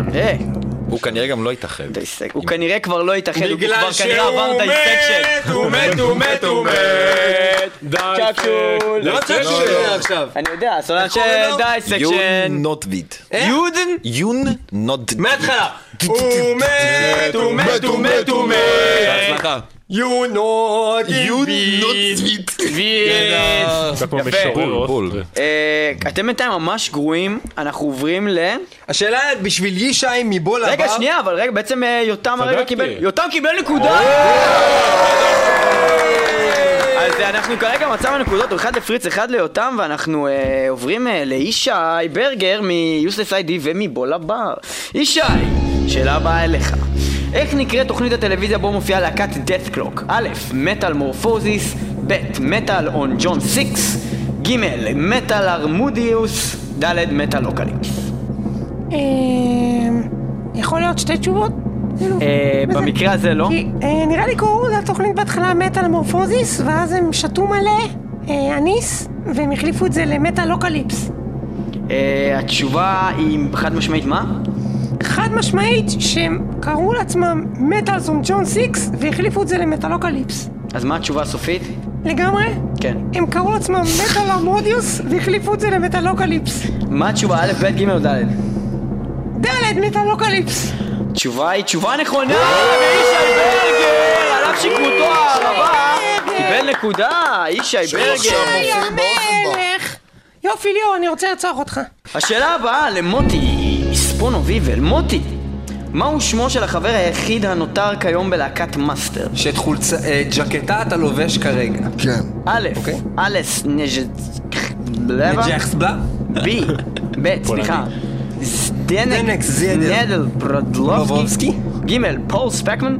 הוא כנראה גם לא יתאחד. Dissec- הוא כנראה כבר לא יתאחד, הוא כבר כנראה עבר Dissection. מת, הוא מת, הוא מת, הוא מת. צ'קשול. לא צ'קשול עכשיו. אני יודע, סולן של? דייסקשן. not vid. יודן? יון not מההתחלה. הוא מת, הוא מת, הוא מת, הוא מת. You not in not. אוסטרי. אה, אתם בינתיים ממש גרועים, אנחנו עוברים ל... השאלה בשביל ישי מבול הבא. רגע, שנייה, אבל רגע, בעצם אה, יותם הרגע. קיבל... יותם קיבל נקודה! אז אה, אנחנו כרגע מצאנו נקודות, הוא אחד לפריץ, אחד ליותם, ואנחנו אה, עוברים אה, לישי ברגר מיוסלס איי-די ומבול הבר. ישי, שאלה הבאה אליך. איך נקראת תוכנית הטלוויזיה בו מופיעה להקת death clock? א', מטאל מורפוזיס, ב', מטאל און ג'ון סיקס, ג', מטאל ארמודיוס, ד', מטאל. אמ, יכול להיות שתי תשובות? כאילו, אה, במקרה הזה לא. אה, נראה לי קראו לתוכנית בהתחלה Metal Morphosis, ואז הם שתו מלא אה, אניס, והם החליפו את זה ל Metalocalypse. אה, התשובה היא חד משמעית מה? משמעית שהם קראו לעצמם מטאלס און ג'ון סיקס, והחליפו את זה ל Metalocalypse. אז מה התשובה הסופית? לגמרי? כן. הם קראו לעצמם מטאל ארמודיוס, והחליפו את זה ל Metalocalypse. מה התשובה א', ב', ג' או ד'? ד' Metalocalypse. התשובה היא תשובה נכונה, וישי ברגר, על אף שכמותו הרבה, קיבל נקודה, ישי ברגר. יופי ליאור, אני רוצה לרצוח אותך. השאלה הבאה למוטי, מספונו ויבל, מוטי. מהו שמו של החבר היחיד הנותר כיום בלהקת Master? שאת חולצה, אה, ג'קטה אתה לובש כרגע. כן. א', אוקיי. אלס נג'ט... בלבה? ג'קסבלה? בי, ב', סליחה. זדנק זדנק זדל. ברודלובסקי. ג', פול ספקמן.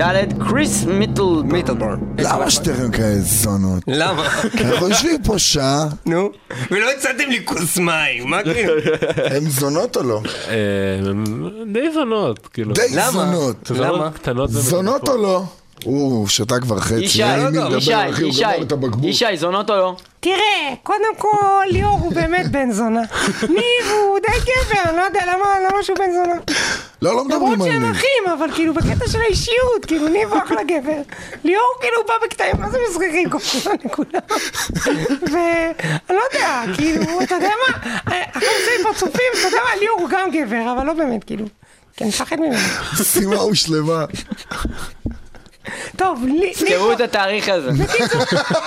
ד', קריס מיטל... מיטלבורן. למה שתיכם כאלה זונות? למה? אנחנו יושבים פה שעה, נו. ולא הצעתם לי כוס מים, מה כאילו? הם זונות או לא? אה, די זונות, כאילו. די למה? זונות. למה? קטנות זונות או לא? הוא שתה כבר חצי, ישי, אין עם מי ישי, לדבר, אחי, הוא ישי, גמר את הבקבוק. ישי, זונות או לא? תראה, קודם כל ליאור הוא באמת בן זונה. ניב הוא די גבר, אני לא יודע למה למה שהוא בן זונה. לא, לא למרות מדברים על שהם ניב. אחים, אבל כאילו בקטע של האישיות, כאילו ניב הוא אחלה גבר. ליאור כאילו בא בקטעים, מה זה מזרחים כל הזמן לכולם. ואני לא יודע, כאילו, אתה יודע מה, אחרי זה פרצופים, אתה יודע מה, ליאור הוא גם גבר, אבל לא באמת, כאילו. כי אני מפחד ממנו. סימה הושלמה. טוב, לי... תזכרו את התאריך הזה.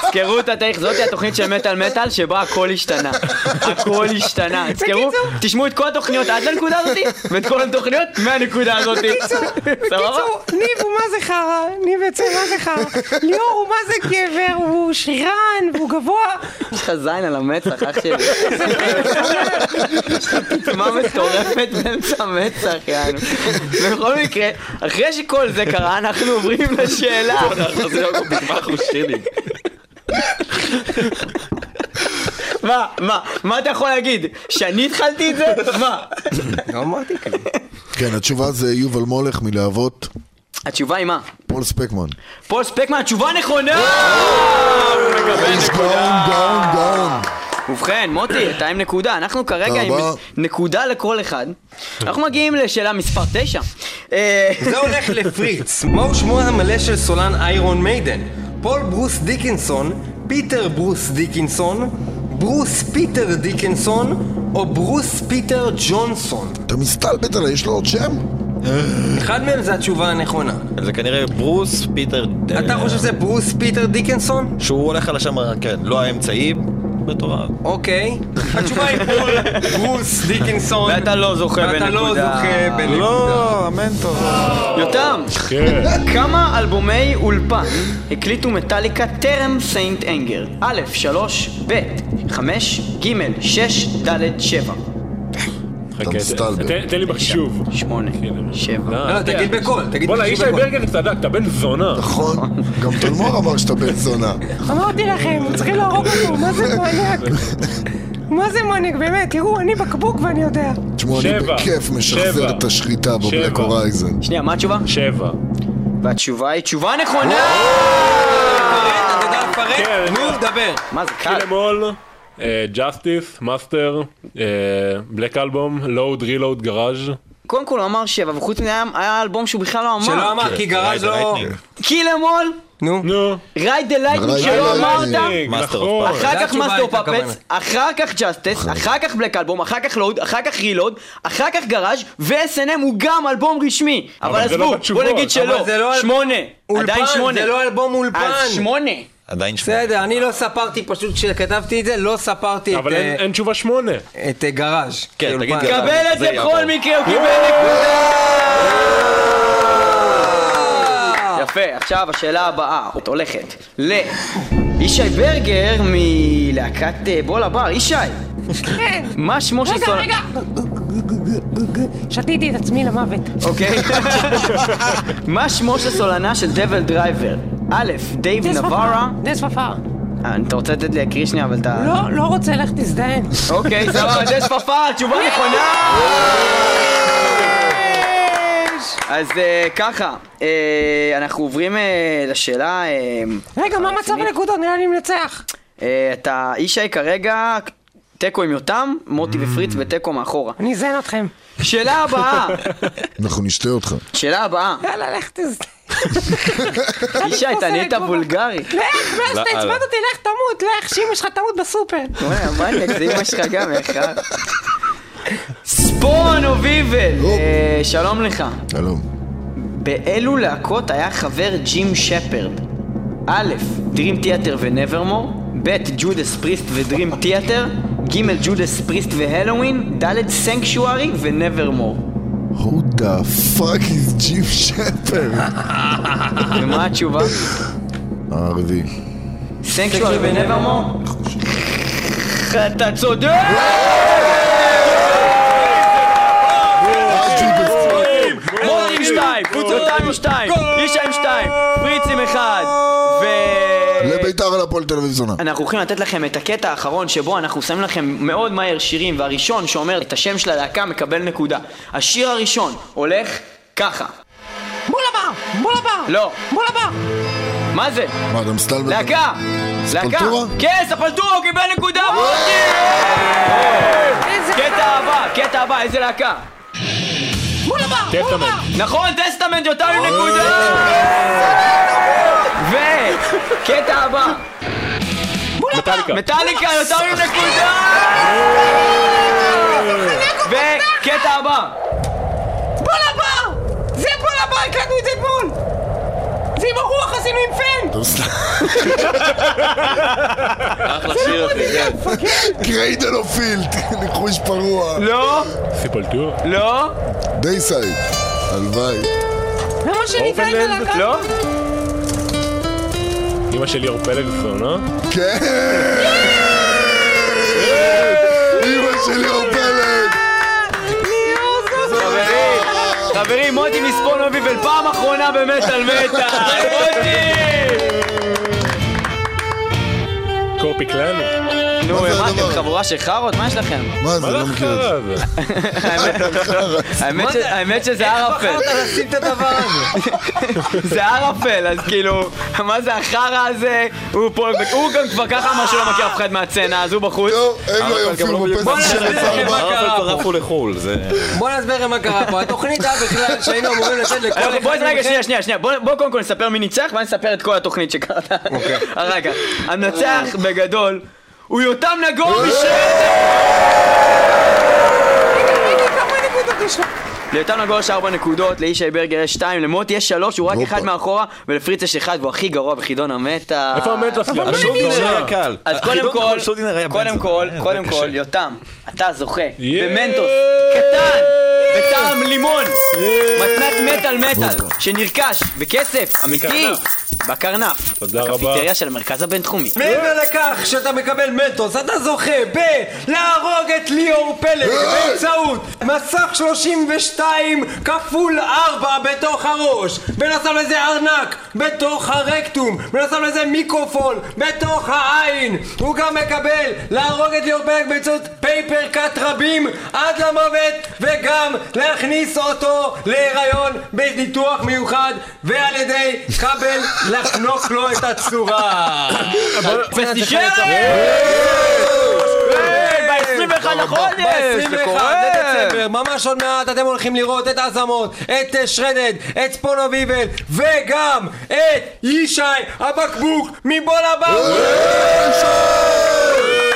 תזכרו את התאריך, זאתי התוכנית של מטאל מטאל שבה הכל השתנה. הכל השתנה. תזכרו, תשמעו את כל התוכניות עד לנקודה הזאתי, ואת כל התוכניות מהנקודה הזאתי. בקיצור, ניב הוא מה זה חרא, ניב יוצא מה זה חרא, ליאור הוא מה זה גבר, הוא שרירן, והוא גבוה, יש לך זין על המצח, אח שלי. מה מטורפת באמצע המצח, יענו. בכל מקרה, אחרי שכל זה קרה, אנחנו עוברים לשאלה. ושילינג. מה, מה, מה אתה יכול להגיד? שאני התחלתי את זה? מה? לא אמרתי כזה. כן, התשובה זה יובל מולך מלהבות, התשובה היא מה? פול ספקמן. פול ספקמן, התשובה נכונה! איש גאון, גאון, גאון. ובכן, מוטי, אתה עם נקודה. אנחנו כרגע עם. נקודה לכל אחד. אנחנו מגיעים לשאלה מספר 9. זה הולך לפריץ. מהו שמו המלא של סולן Iron Maiden? פול ברוס דיקנסון, פיטר ברוס דיקנסון, ברוס פיטר דיקנסון, או ברוס פיטר ג'ונסון? אתה מסתלבט עליי, יש לו עוד שם? אחד מהם זה התשובה הנכונה. זה כנראה ברוס פיטר... אתה חושב שזה ברוס פיטר דיקנסון? שהוא הולך על השם, כן, לא האמצעי, בתור מטורף. אוקיי, התשובה היא פול ברוס דיקינסון. ואתה לא זוכה בנקודה. ואתה לא זוכה בנקודה. לא, המנטור. יותם, כן. כמה אלבומי אולפן הקליטו מטאליקה טרם St. Anger? א', 3, ב', 5, ג', 6, ד', 7. אתה תן לי בחישוב. שמונה, שבע. תגיד בקול, תגיד בואנה, ישי ברגר צדק, אתה בן זונה. נכון, גם תלמור אמר שאתה בן זונה. אמרתי לכם, צריכים להרוג אותו, מה זה מניאק? מה זה מניאק? באמת, תראו, אני בקבוק ואני יודע. תשמעו, אני בכיף משחזר את השחיטה ב Black Horizon. שנייה, מה התשובה? שבע. והתשובה היא תשובה נכונה! אתה יודע לפרט? נו, דבר. מה זה קל? Justice, Master, Black Album, Load, Reload, Garage. קודם כל הוא אמר שבע, וחוץ מזה היה- אלבום שהוא בכלל לא אמר. שלא אמר, כי Garage Ride the לא... Lightning. Kill 'Em All, נו. נו. Ride the Lightning Ride the שלא אמרת. נכון. Puppets. אחר כך Master Puppets, הכוונה. אחר כך Justice, אחר כך Black Album, אחר כך Load, אחר כך Reload, אחר כך Garage ו- S&M הוא גם אלבום רשמי. אבל לא עזבו, בוא. נגיד שלא. לא שמונה. עדיין שמונה. זה לא אלבום אולפן. אז שמונה. עדיין שמונה. בסדר, אני לא ספרתי, פשוט כשכתבתי את זה, לא ספרתי את, אבל אה, אין תשובה שמונה. את אה, Garage. כן. תגיד Garage. קבל את זה. בכל מקרה, הוא קיבל נקודה! יפה, עכשיו השאלה הבאה, הולכת לישי ברגר מלהקת אה, בול הבר. ישי, כן. מה שמו של רגע, סול... רגע. שתיתי את עצמי למוות. אוקיי. מה שמו של סולנה של DevilDriver? א', דייב נברה. Dez Fafara. אה, אתה רוצה לתת לי להקריא שנייה, אבל אתה... לא, לא רוצה, לך תזדיין. אוקיי, סבבה, Dez Fafara, תשובה נכונה! אז אה, ככה, אה, אנחנו עוברים לשאלה... רגע, מה מצב הנקודות? נראה לי מנצח. אתה ישי כרגע תיקו עם יותם, מוטי ופריץ ותיקו מאחורה. אני אזיין אתכם. שאלה הבאה, אנחנו נשתה אותך. שאלה הבאה. יאללה, לך תזדיין. ישי, אתה נהיית וולגרי. לך, מאז לא, עצבנת אה. אותי, לך תמות, לך, שאמא שלך תמות בסופר. וואי, מניאק, זה אמא שלך גם, אחד. ספון אוביבל, אה, שלום לך. שלום. באילו להקות היה חבר ג'ים שפרד? א', Dream Theater ונברמור, ב' ג'ודס פריסט ודרים תיאטר, ג' ג'ודס פריסט והלואוין, ד' סנקשוארי ונבר מור. Who the fuck is ג'יפ שפר? ומה התשובה? הערבי. סנקשוארי ונבר מור? אתה צודק! מורים 2, קבוצות 2 2, איש 2 הפועל תל אביב זונה. אנחנו הולכים לתת לכם את הקטע האחרון שבו אנחנו שמים לכם מאוד מהר שירים והראשון שאומר את השם של הלהקה מקבל נקודה. השיר הראשון הולך ככה. מול הבר, מול הבר. לא. מול הבר. מה זה? מה, אתה מסתלבט? להקה! להקה! Sepultura? כן, Sepultura, הוא קיבל נקודה! קטע הבא, קטע הבא, איזה להקה? בול הבר, מול Testament. הבר. נכון, Testament יותר עם נקודה! וקטע הבא, Metallica. Metallica יותר עם נקודה! וקטע הבא, בול הבר. זה בול הבר, הקלטנו את זה אתמול. זה עם הרוח עשינו עם פן! אחלה שיר אחי, כן. קריידל או פילד, ניחוש פרוע. לא, סיפולטור. לא, דייסייד. הלוואי. למה שניתן את הלהקה? לא. אמא שלי אור פלג זונה. כן! אמא שלי אורפלת! חברים, חברים, מוטי מספונוביבל, פעם אחרונה במטאל מטאל! מוטי! קורפי קלן. נו, מה אתם? חבורה של חארות? מה יש לכם? מה זה, לא מכיר את זה. האמת שזה ערפל. בחרת לשים את הדבר הזה? זה ערפל, אז כאילו, מה זה החרא הזה? הוא פה, הוא גם כבר ככה אמר שלא מכיר אף אחד מהצצנה, אז הוא בחוץ. טוב, אין לו היום פילם בוא בפסח של נסביר לכם מה הצרבה. קרה ערפל פה. עפו לחו"ל, זה... בוא נסביר לכם מה קרה פה. התוכנית היה בכלל שהיינו אמורים לתת לכל אחד בואי רגע, שנייה, שנייה, שנייה, בוא בוא קודם כל נספר מי ניצח, ואז נספר את כל התוכנית שקרתה. רגע, המנצח בגדול הוא יותם נגור משרדת! כמה נקודות יש לו? ליותם נגור יש 4 נקודות, לישי ברגר יש 2, למוטי יש 3, הוא רק. אחד מאחורה, ולפריץ יש 1, והוא הכי גרוע בחידון המטה. איפה המטה שלי? השולדינר היה קל. אז קודם כל, קודם כל, זונה, קודם כל. יותם, אתה זוכה. במנטוס קטן, בטעם לימון, מתנת מטאל מטאל, שנרכש בכסף אמיתי, בקרנף, תודה רבה. בקפיטריה של המרכז הבינתחומי. מעבר לכך שאתה מקבל מטוס, אתה זוכה בלהרוג את ליאור פלג באמצעות מסך 32 כפול 4 בתוך הראש. בנוסף לזה ארנק בתוך הרקטום. בנוסף לזה מיקרופון בתוך העין. הוא גם מקבל להרוג את ליאור פלג באמצעות פייפר קאט רבים עד למוות וגם להכניס אותו להיריון בניתוח מיוחד ועל ידי כבל לחנוק לו את הצורה. פסטישרת! ב-21 לחודש! זה ב-21 קורה! לדצמבר, ממש עוד מעט אתם הולכים לראות את הזמות, את אה, שרדד, את ספונו ויבל, וגם את ישי הבקבוק מבול הבא! מי!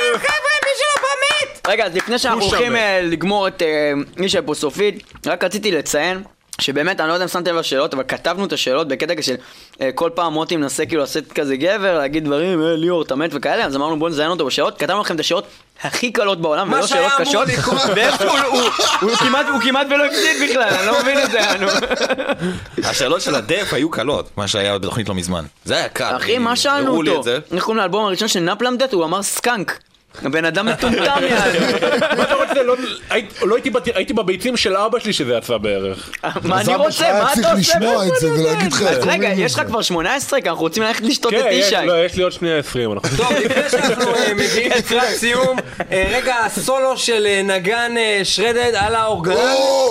רגע, אז לפני שאנחנו הולכים. אה, לגמור את אה, מישל פה סופית, רק רציתי לציין שבאמת, אני לא יודע אם שמתם לב לשאלות, אבל כתבנו את השאלות בקטע של אה, כל פעם מוטי מנסה כאילו לעשות כזה גבר, להגיד דברים, אה, ליאור, אתה מת וכאלה, אז אמרנו בואו נזיין אותו בשאלות, כתבנו לכם את השאלות הכי קלות בעולם, ולא שאלות קשות. ואיפה הוא- הוא- הוא כמעט- הוא כמעט ולא הפסיד בכלל, אני לא מבין את זה, נו. השאלות של הדף היו קלות, מה שהיה בתוכנית לא מזמן. זה היה קל. אחי, מה שאלנו אותו? איך קוראים לאלבום הראשון של נפלמדט? הוא אמר סקאנק. הבן אדם מטומטם יענו. מה אתה רוצה? לא- הייתי- לא הייתי בת- הייתי בביצים של אבא שלי שזה יצא בערך. מה אז אני אבא שלך רוצה? היה מה צריך אתה עושה? לשמוע את זה ולהגיד לך אז רגע, יש לך. כבר 18? כי אנחנו רוצים ללכת לשתות את כן, יש- ישי. לא, יש לי עוד שנייה עשרים. אנחנו- טוב, לפני שאנחנו אה, מגיעים לקראת סיום, אה, רגע הסולו של אה, נגן אה, שרדד על האורגן. או!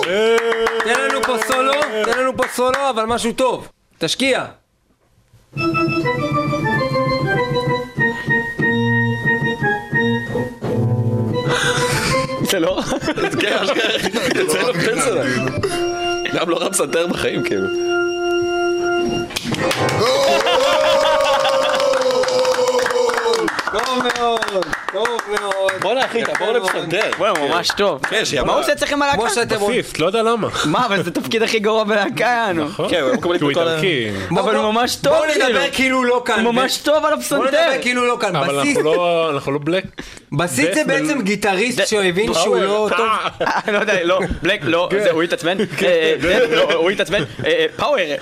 תן לנו פה סולו, תן לנו פה סולו, אבל משהו טוב. תשקיע. לא... כן, אשכרה, יוצא לו פנסלה. גם לא רם סנטר בחיים, כאילו. טוב מאוד, טוב מאוד. בואנה אחי, תעבור לפסנתר. וואי, ממש טוב. כן, שיהיה מה הוא עושה אצלכם בלהקה? כמו שאתם רואים. לא יודע למה. מה, אבל זה התפקיד הכי גרוע בלהקה, יענו. כן, הוא. איטלקי. אבל הוא ממש טוב, בואו כאילו. נדבר כאילו לא כאן. הוא ממש טוב על בואו הפסנתר. נדבר כאילו לא כאן. אבל אנחנו לא- אנחנו לא בלק. בסיס זה בעצם גיטריסט שהבין שהוא לא טוב. אה, לא יודע, לא, בלק, לא, זה, הוא התעצבן, אה, אה, לא, הוא התעצבן, אה, אה, פאוור, אה,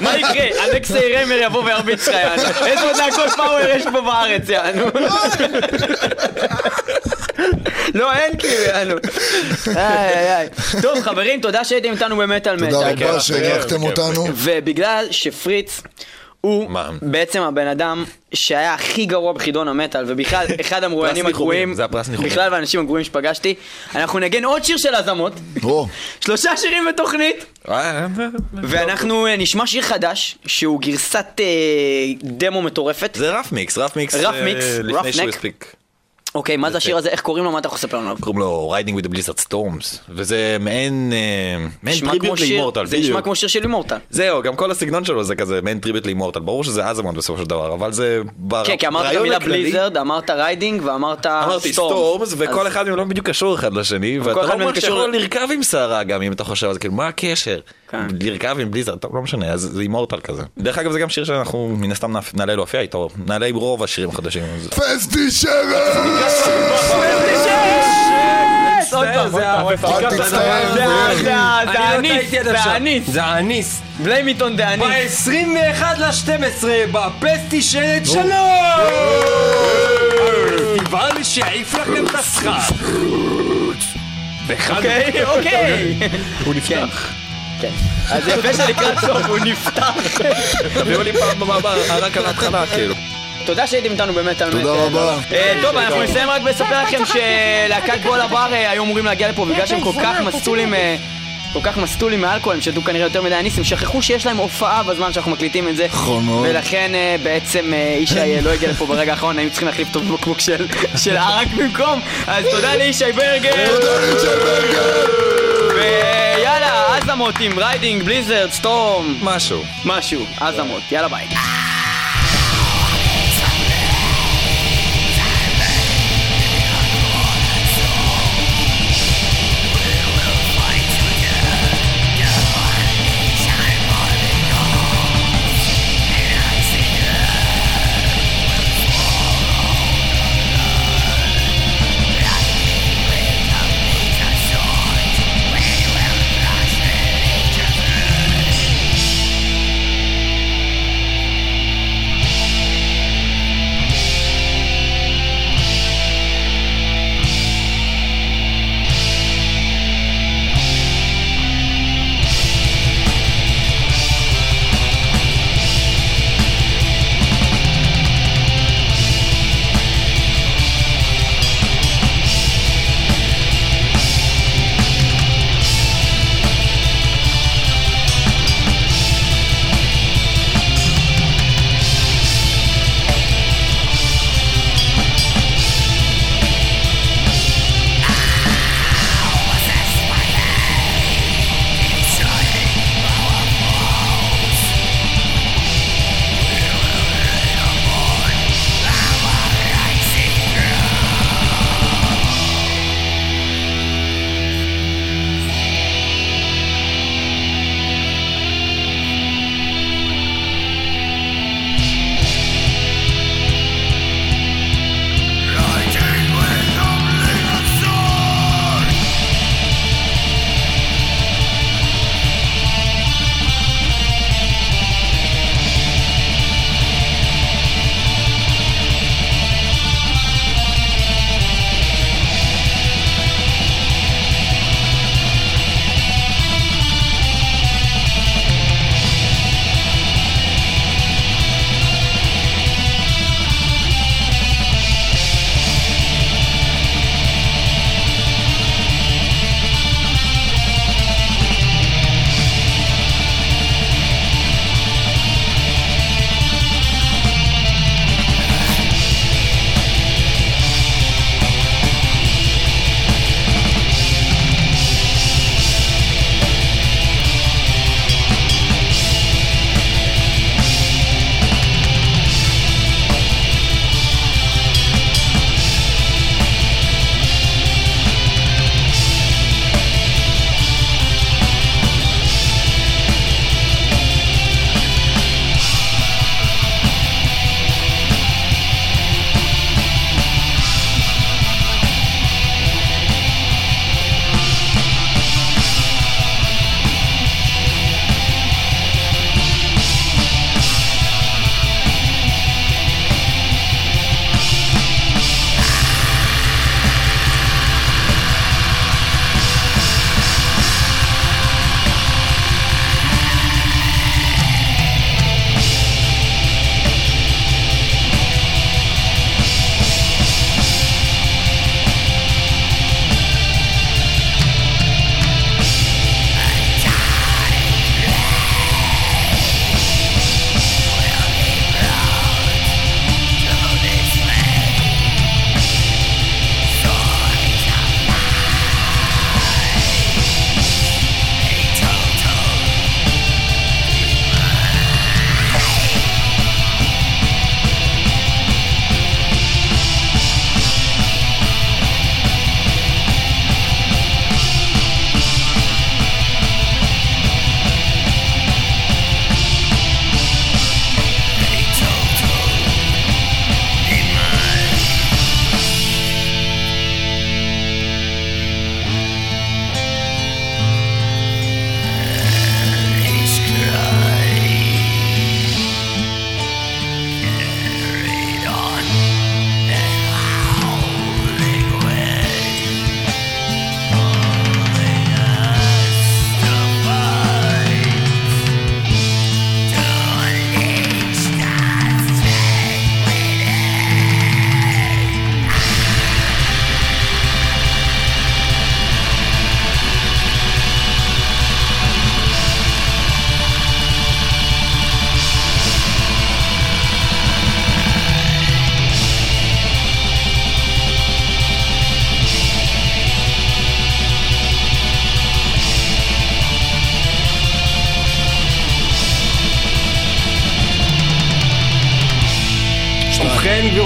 מה יקרה? אלכסי רמר יבוא וירביץ לך, יענו, איזה להקות פאוור יש פה בארץ, יענו. לא, אין כאילו, יענו. איי, איי, איי. טוב, חברים, תודה שהייתם איתנו במטאל מטאל. תודה כן, רבה שהערכתם כן, אותנו. ובגלל שפריץ הוא מה? בעצם הבן אדם שהיה הכי גרוע בחידון המטאל ובכלל אחד המרואיינים הגרועים זה הפרס ניחומים. בכלל והאנשים הגרועים שפגשתי אנחנו נגן עוד שיר של הזמות או, שלושה שירים בתוכנית אה, ואנחנו אה, נשמע שיר חדש שהוא גרסת אה, דמו מטורפת זה רף מיקס, רף מיקס. רף אה, מיקס, לפני שהוא רפנק. הספיק. אוקיי, מה זה השיר הזה? איך קוראים לו? מה אתה יכול לספר לנו? קוראים לו Riding with the Blizzard Storms, וזה מעין אה, tribute ל Immortal, זה נשמע. כמו שיר של Immortal. זהו, גם כל הסגנון שלו זה כזה מעין tribute ל Immortal, ברור שזה אזמות בסופו של דבר, אבל זה בר- כן, כי אמרת הכללי- בליזרד, אמרת Riding ואמרת אמרתי Storms. וכל אחד מהם לא בדיוק קשור אחד לשני, ואתה לא קשור- יכול לרכב עם סערה גם אם אתה חושב על זה, כאילו מה הקשר? כן. לרכב עם Blizzard, טוב לא משנה, אז זה Immortal כזה. דרך אגב זה גם שיר שאנחנו מן הסתם נעלה להופיע איתו, נעלה עם רוב השירים החדשים. פסטי שרץ! זה- זה זה- זה אני לא האניס, עד זה. האניס. זה האניס. בליימיטון זה האניס. ב-21 ל-12 בפסטי שלט שלום! פסטיבל שיעיף לכם את הסכר. אוקיי, אוקיי. הוא נפתח. כן. אז יפה שלקראת סוף הוא נפתח. תביאו לי פעם במעבר, רק על ההתחלה כאילו. תודה שהייתם איתנו באמת תודה באמת, רבה. אה, טוב, אנחנו נסיים רק בלספר לכם שלהקת בול הבר אה, היו אמורים להגיע לפה בגלל שהם כל כך מסטולים אה, כל כך מסטולים מאלכוהול, הם שתו כנראה יותר מדי אניס, הם שכחו שיש להם הופעה בזמן שאנחנו מקליטים את זה. נכון מאוד. ולכן בעצם ישי לא הגיע לפה ברגע האחרון, היינו צריכים להחליף אותו בבקבוק של של ערק במקום. אז תודה לישי ברגר. תודה לישי ברגר! ויאללה, אזמות עם Riding, Blizzard, Storm, משהו. משהו, אזמות, יאללה ביי.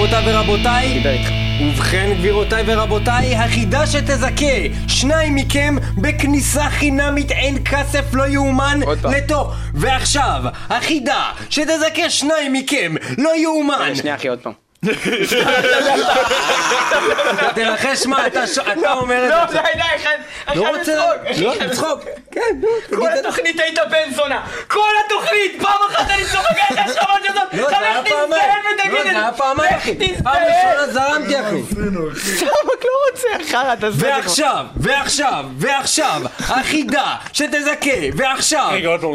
גבירותיי ורבותיי. ובכן, גבירותיי ורבותיי, החידה שתזכה שניים מכם בכניסה חינמית אין כסף לא יאומן. לתוך... ועכשיו, החידה שתזכה שניים מכם לא יאומן שנייה אחי, עוד פעם. תנחש מה אתה ש- אתה אומר את לא, זה. די, די, אחד, לא אחד רוצה... לצחוק. לא, לצחוק. כן, נו. כל. התוכנית היית בן זונה! כל התוכנית! פעם אחת אני צוחק עליך השכבות הזאת! לא, זה היה פעמיים. לא, זה היה פעמיים, אחי. פעם ראשונה זרמתי, אחי. סמק לא רוצה, חרא, תעשה את זה. ועכשיו, ועכשיו, ועכשיו, החידה שתזכה, ועכשיו,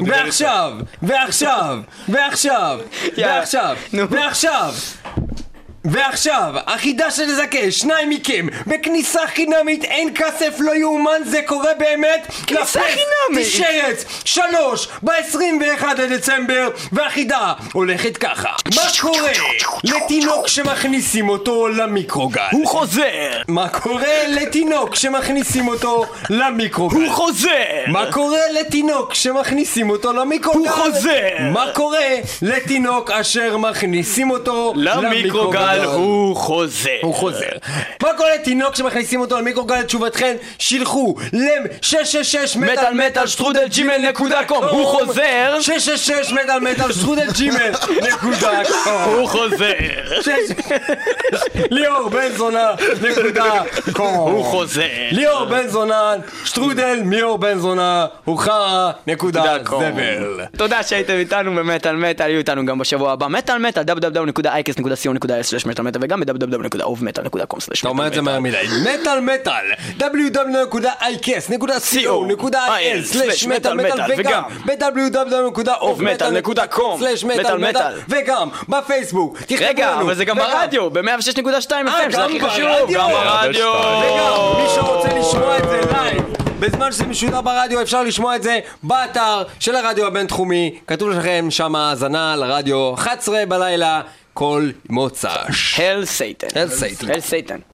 ועכשיו, ועכשיו, ועכשיו, ועכשיו. ועכשיו. ועכשיו, החידה שתזכה, שניים מכם, בכניסה חינמית, אין כסף, לא יאומן, זה קורה באמת. כניסה לפס, חינמית. תשרת, שלוש, ב-21 לדצמבר, והחידה הולכת ככה. מה קורה לתינוק שמכניסים אותו למיקרוגל? הוא חוזר! מה קורה לתינוק שמכניסים אותו למיקרוגל? הוא חוזר! מה קורה לתינוק שמכניסים אותו למיקרוגל? הוא חוזר! מה קורה לתינוק אשר מכניסים אותו למיקרוגל הוא חוזר! הוא חוזר. מה קורה לתינוק שמכניסים אותו למיקרוגל? תשובתכם, שילחו ל-666 מטאל מטאל שטרודל ג'ימל נקודה קום! הוא חוזר! 666 מטאל מטאל שטרודל ג'ימל נקודה קום. הוא חוזר! ליאור בן זונה נקודה קום. הוא חוזר! ליאור בן זונה, שטרודל מיאור בן זונה, הוא חרא נקודה קום. זבל. תודה שהייתם איתנו במטאל מטאל, יהיו איתנו גם בשבוע הבא. מטאל מטאל, www.icast.co.il www.mטאל וגם ב-www.ovmetal.com. אתה אומר את זה מהר מדי. מטאל מטאל, www.icast.co.il/מטאל מטאל וגם ב-www.ovmetal.com/מטאל מטאל מטאל מטאל. וגם בפייסבוק. רגע. אבל זה גם ברדיו, ב-106.2 אה, FM, זה גם הכי חשוב. גם ברדיו! וגם, מי שרוצה לשמוע את זה live, בזמן שזה משודר ברדיו, אפשר לשמוע את זה באתר של הרדיו הבינתחומי. כתוב לכם שם האזנה לרדיו 11 בלילה, כל מוצ"ש. Hail Satan. Hail Satan. Hail Satan.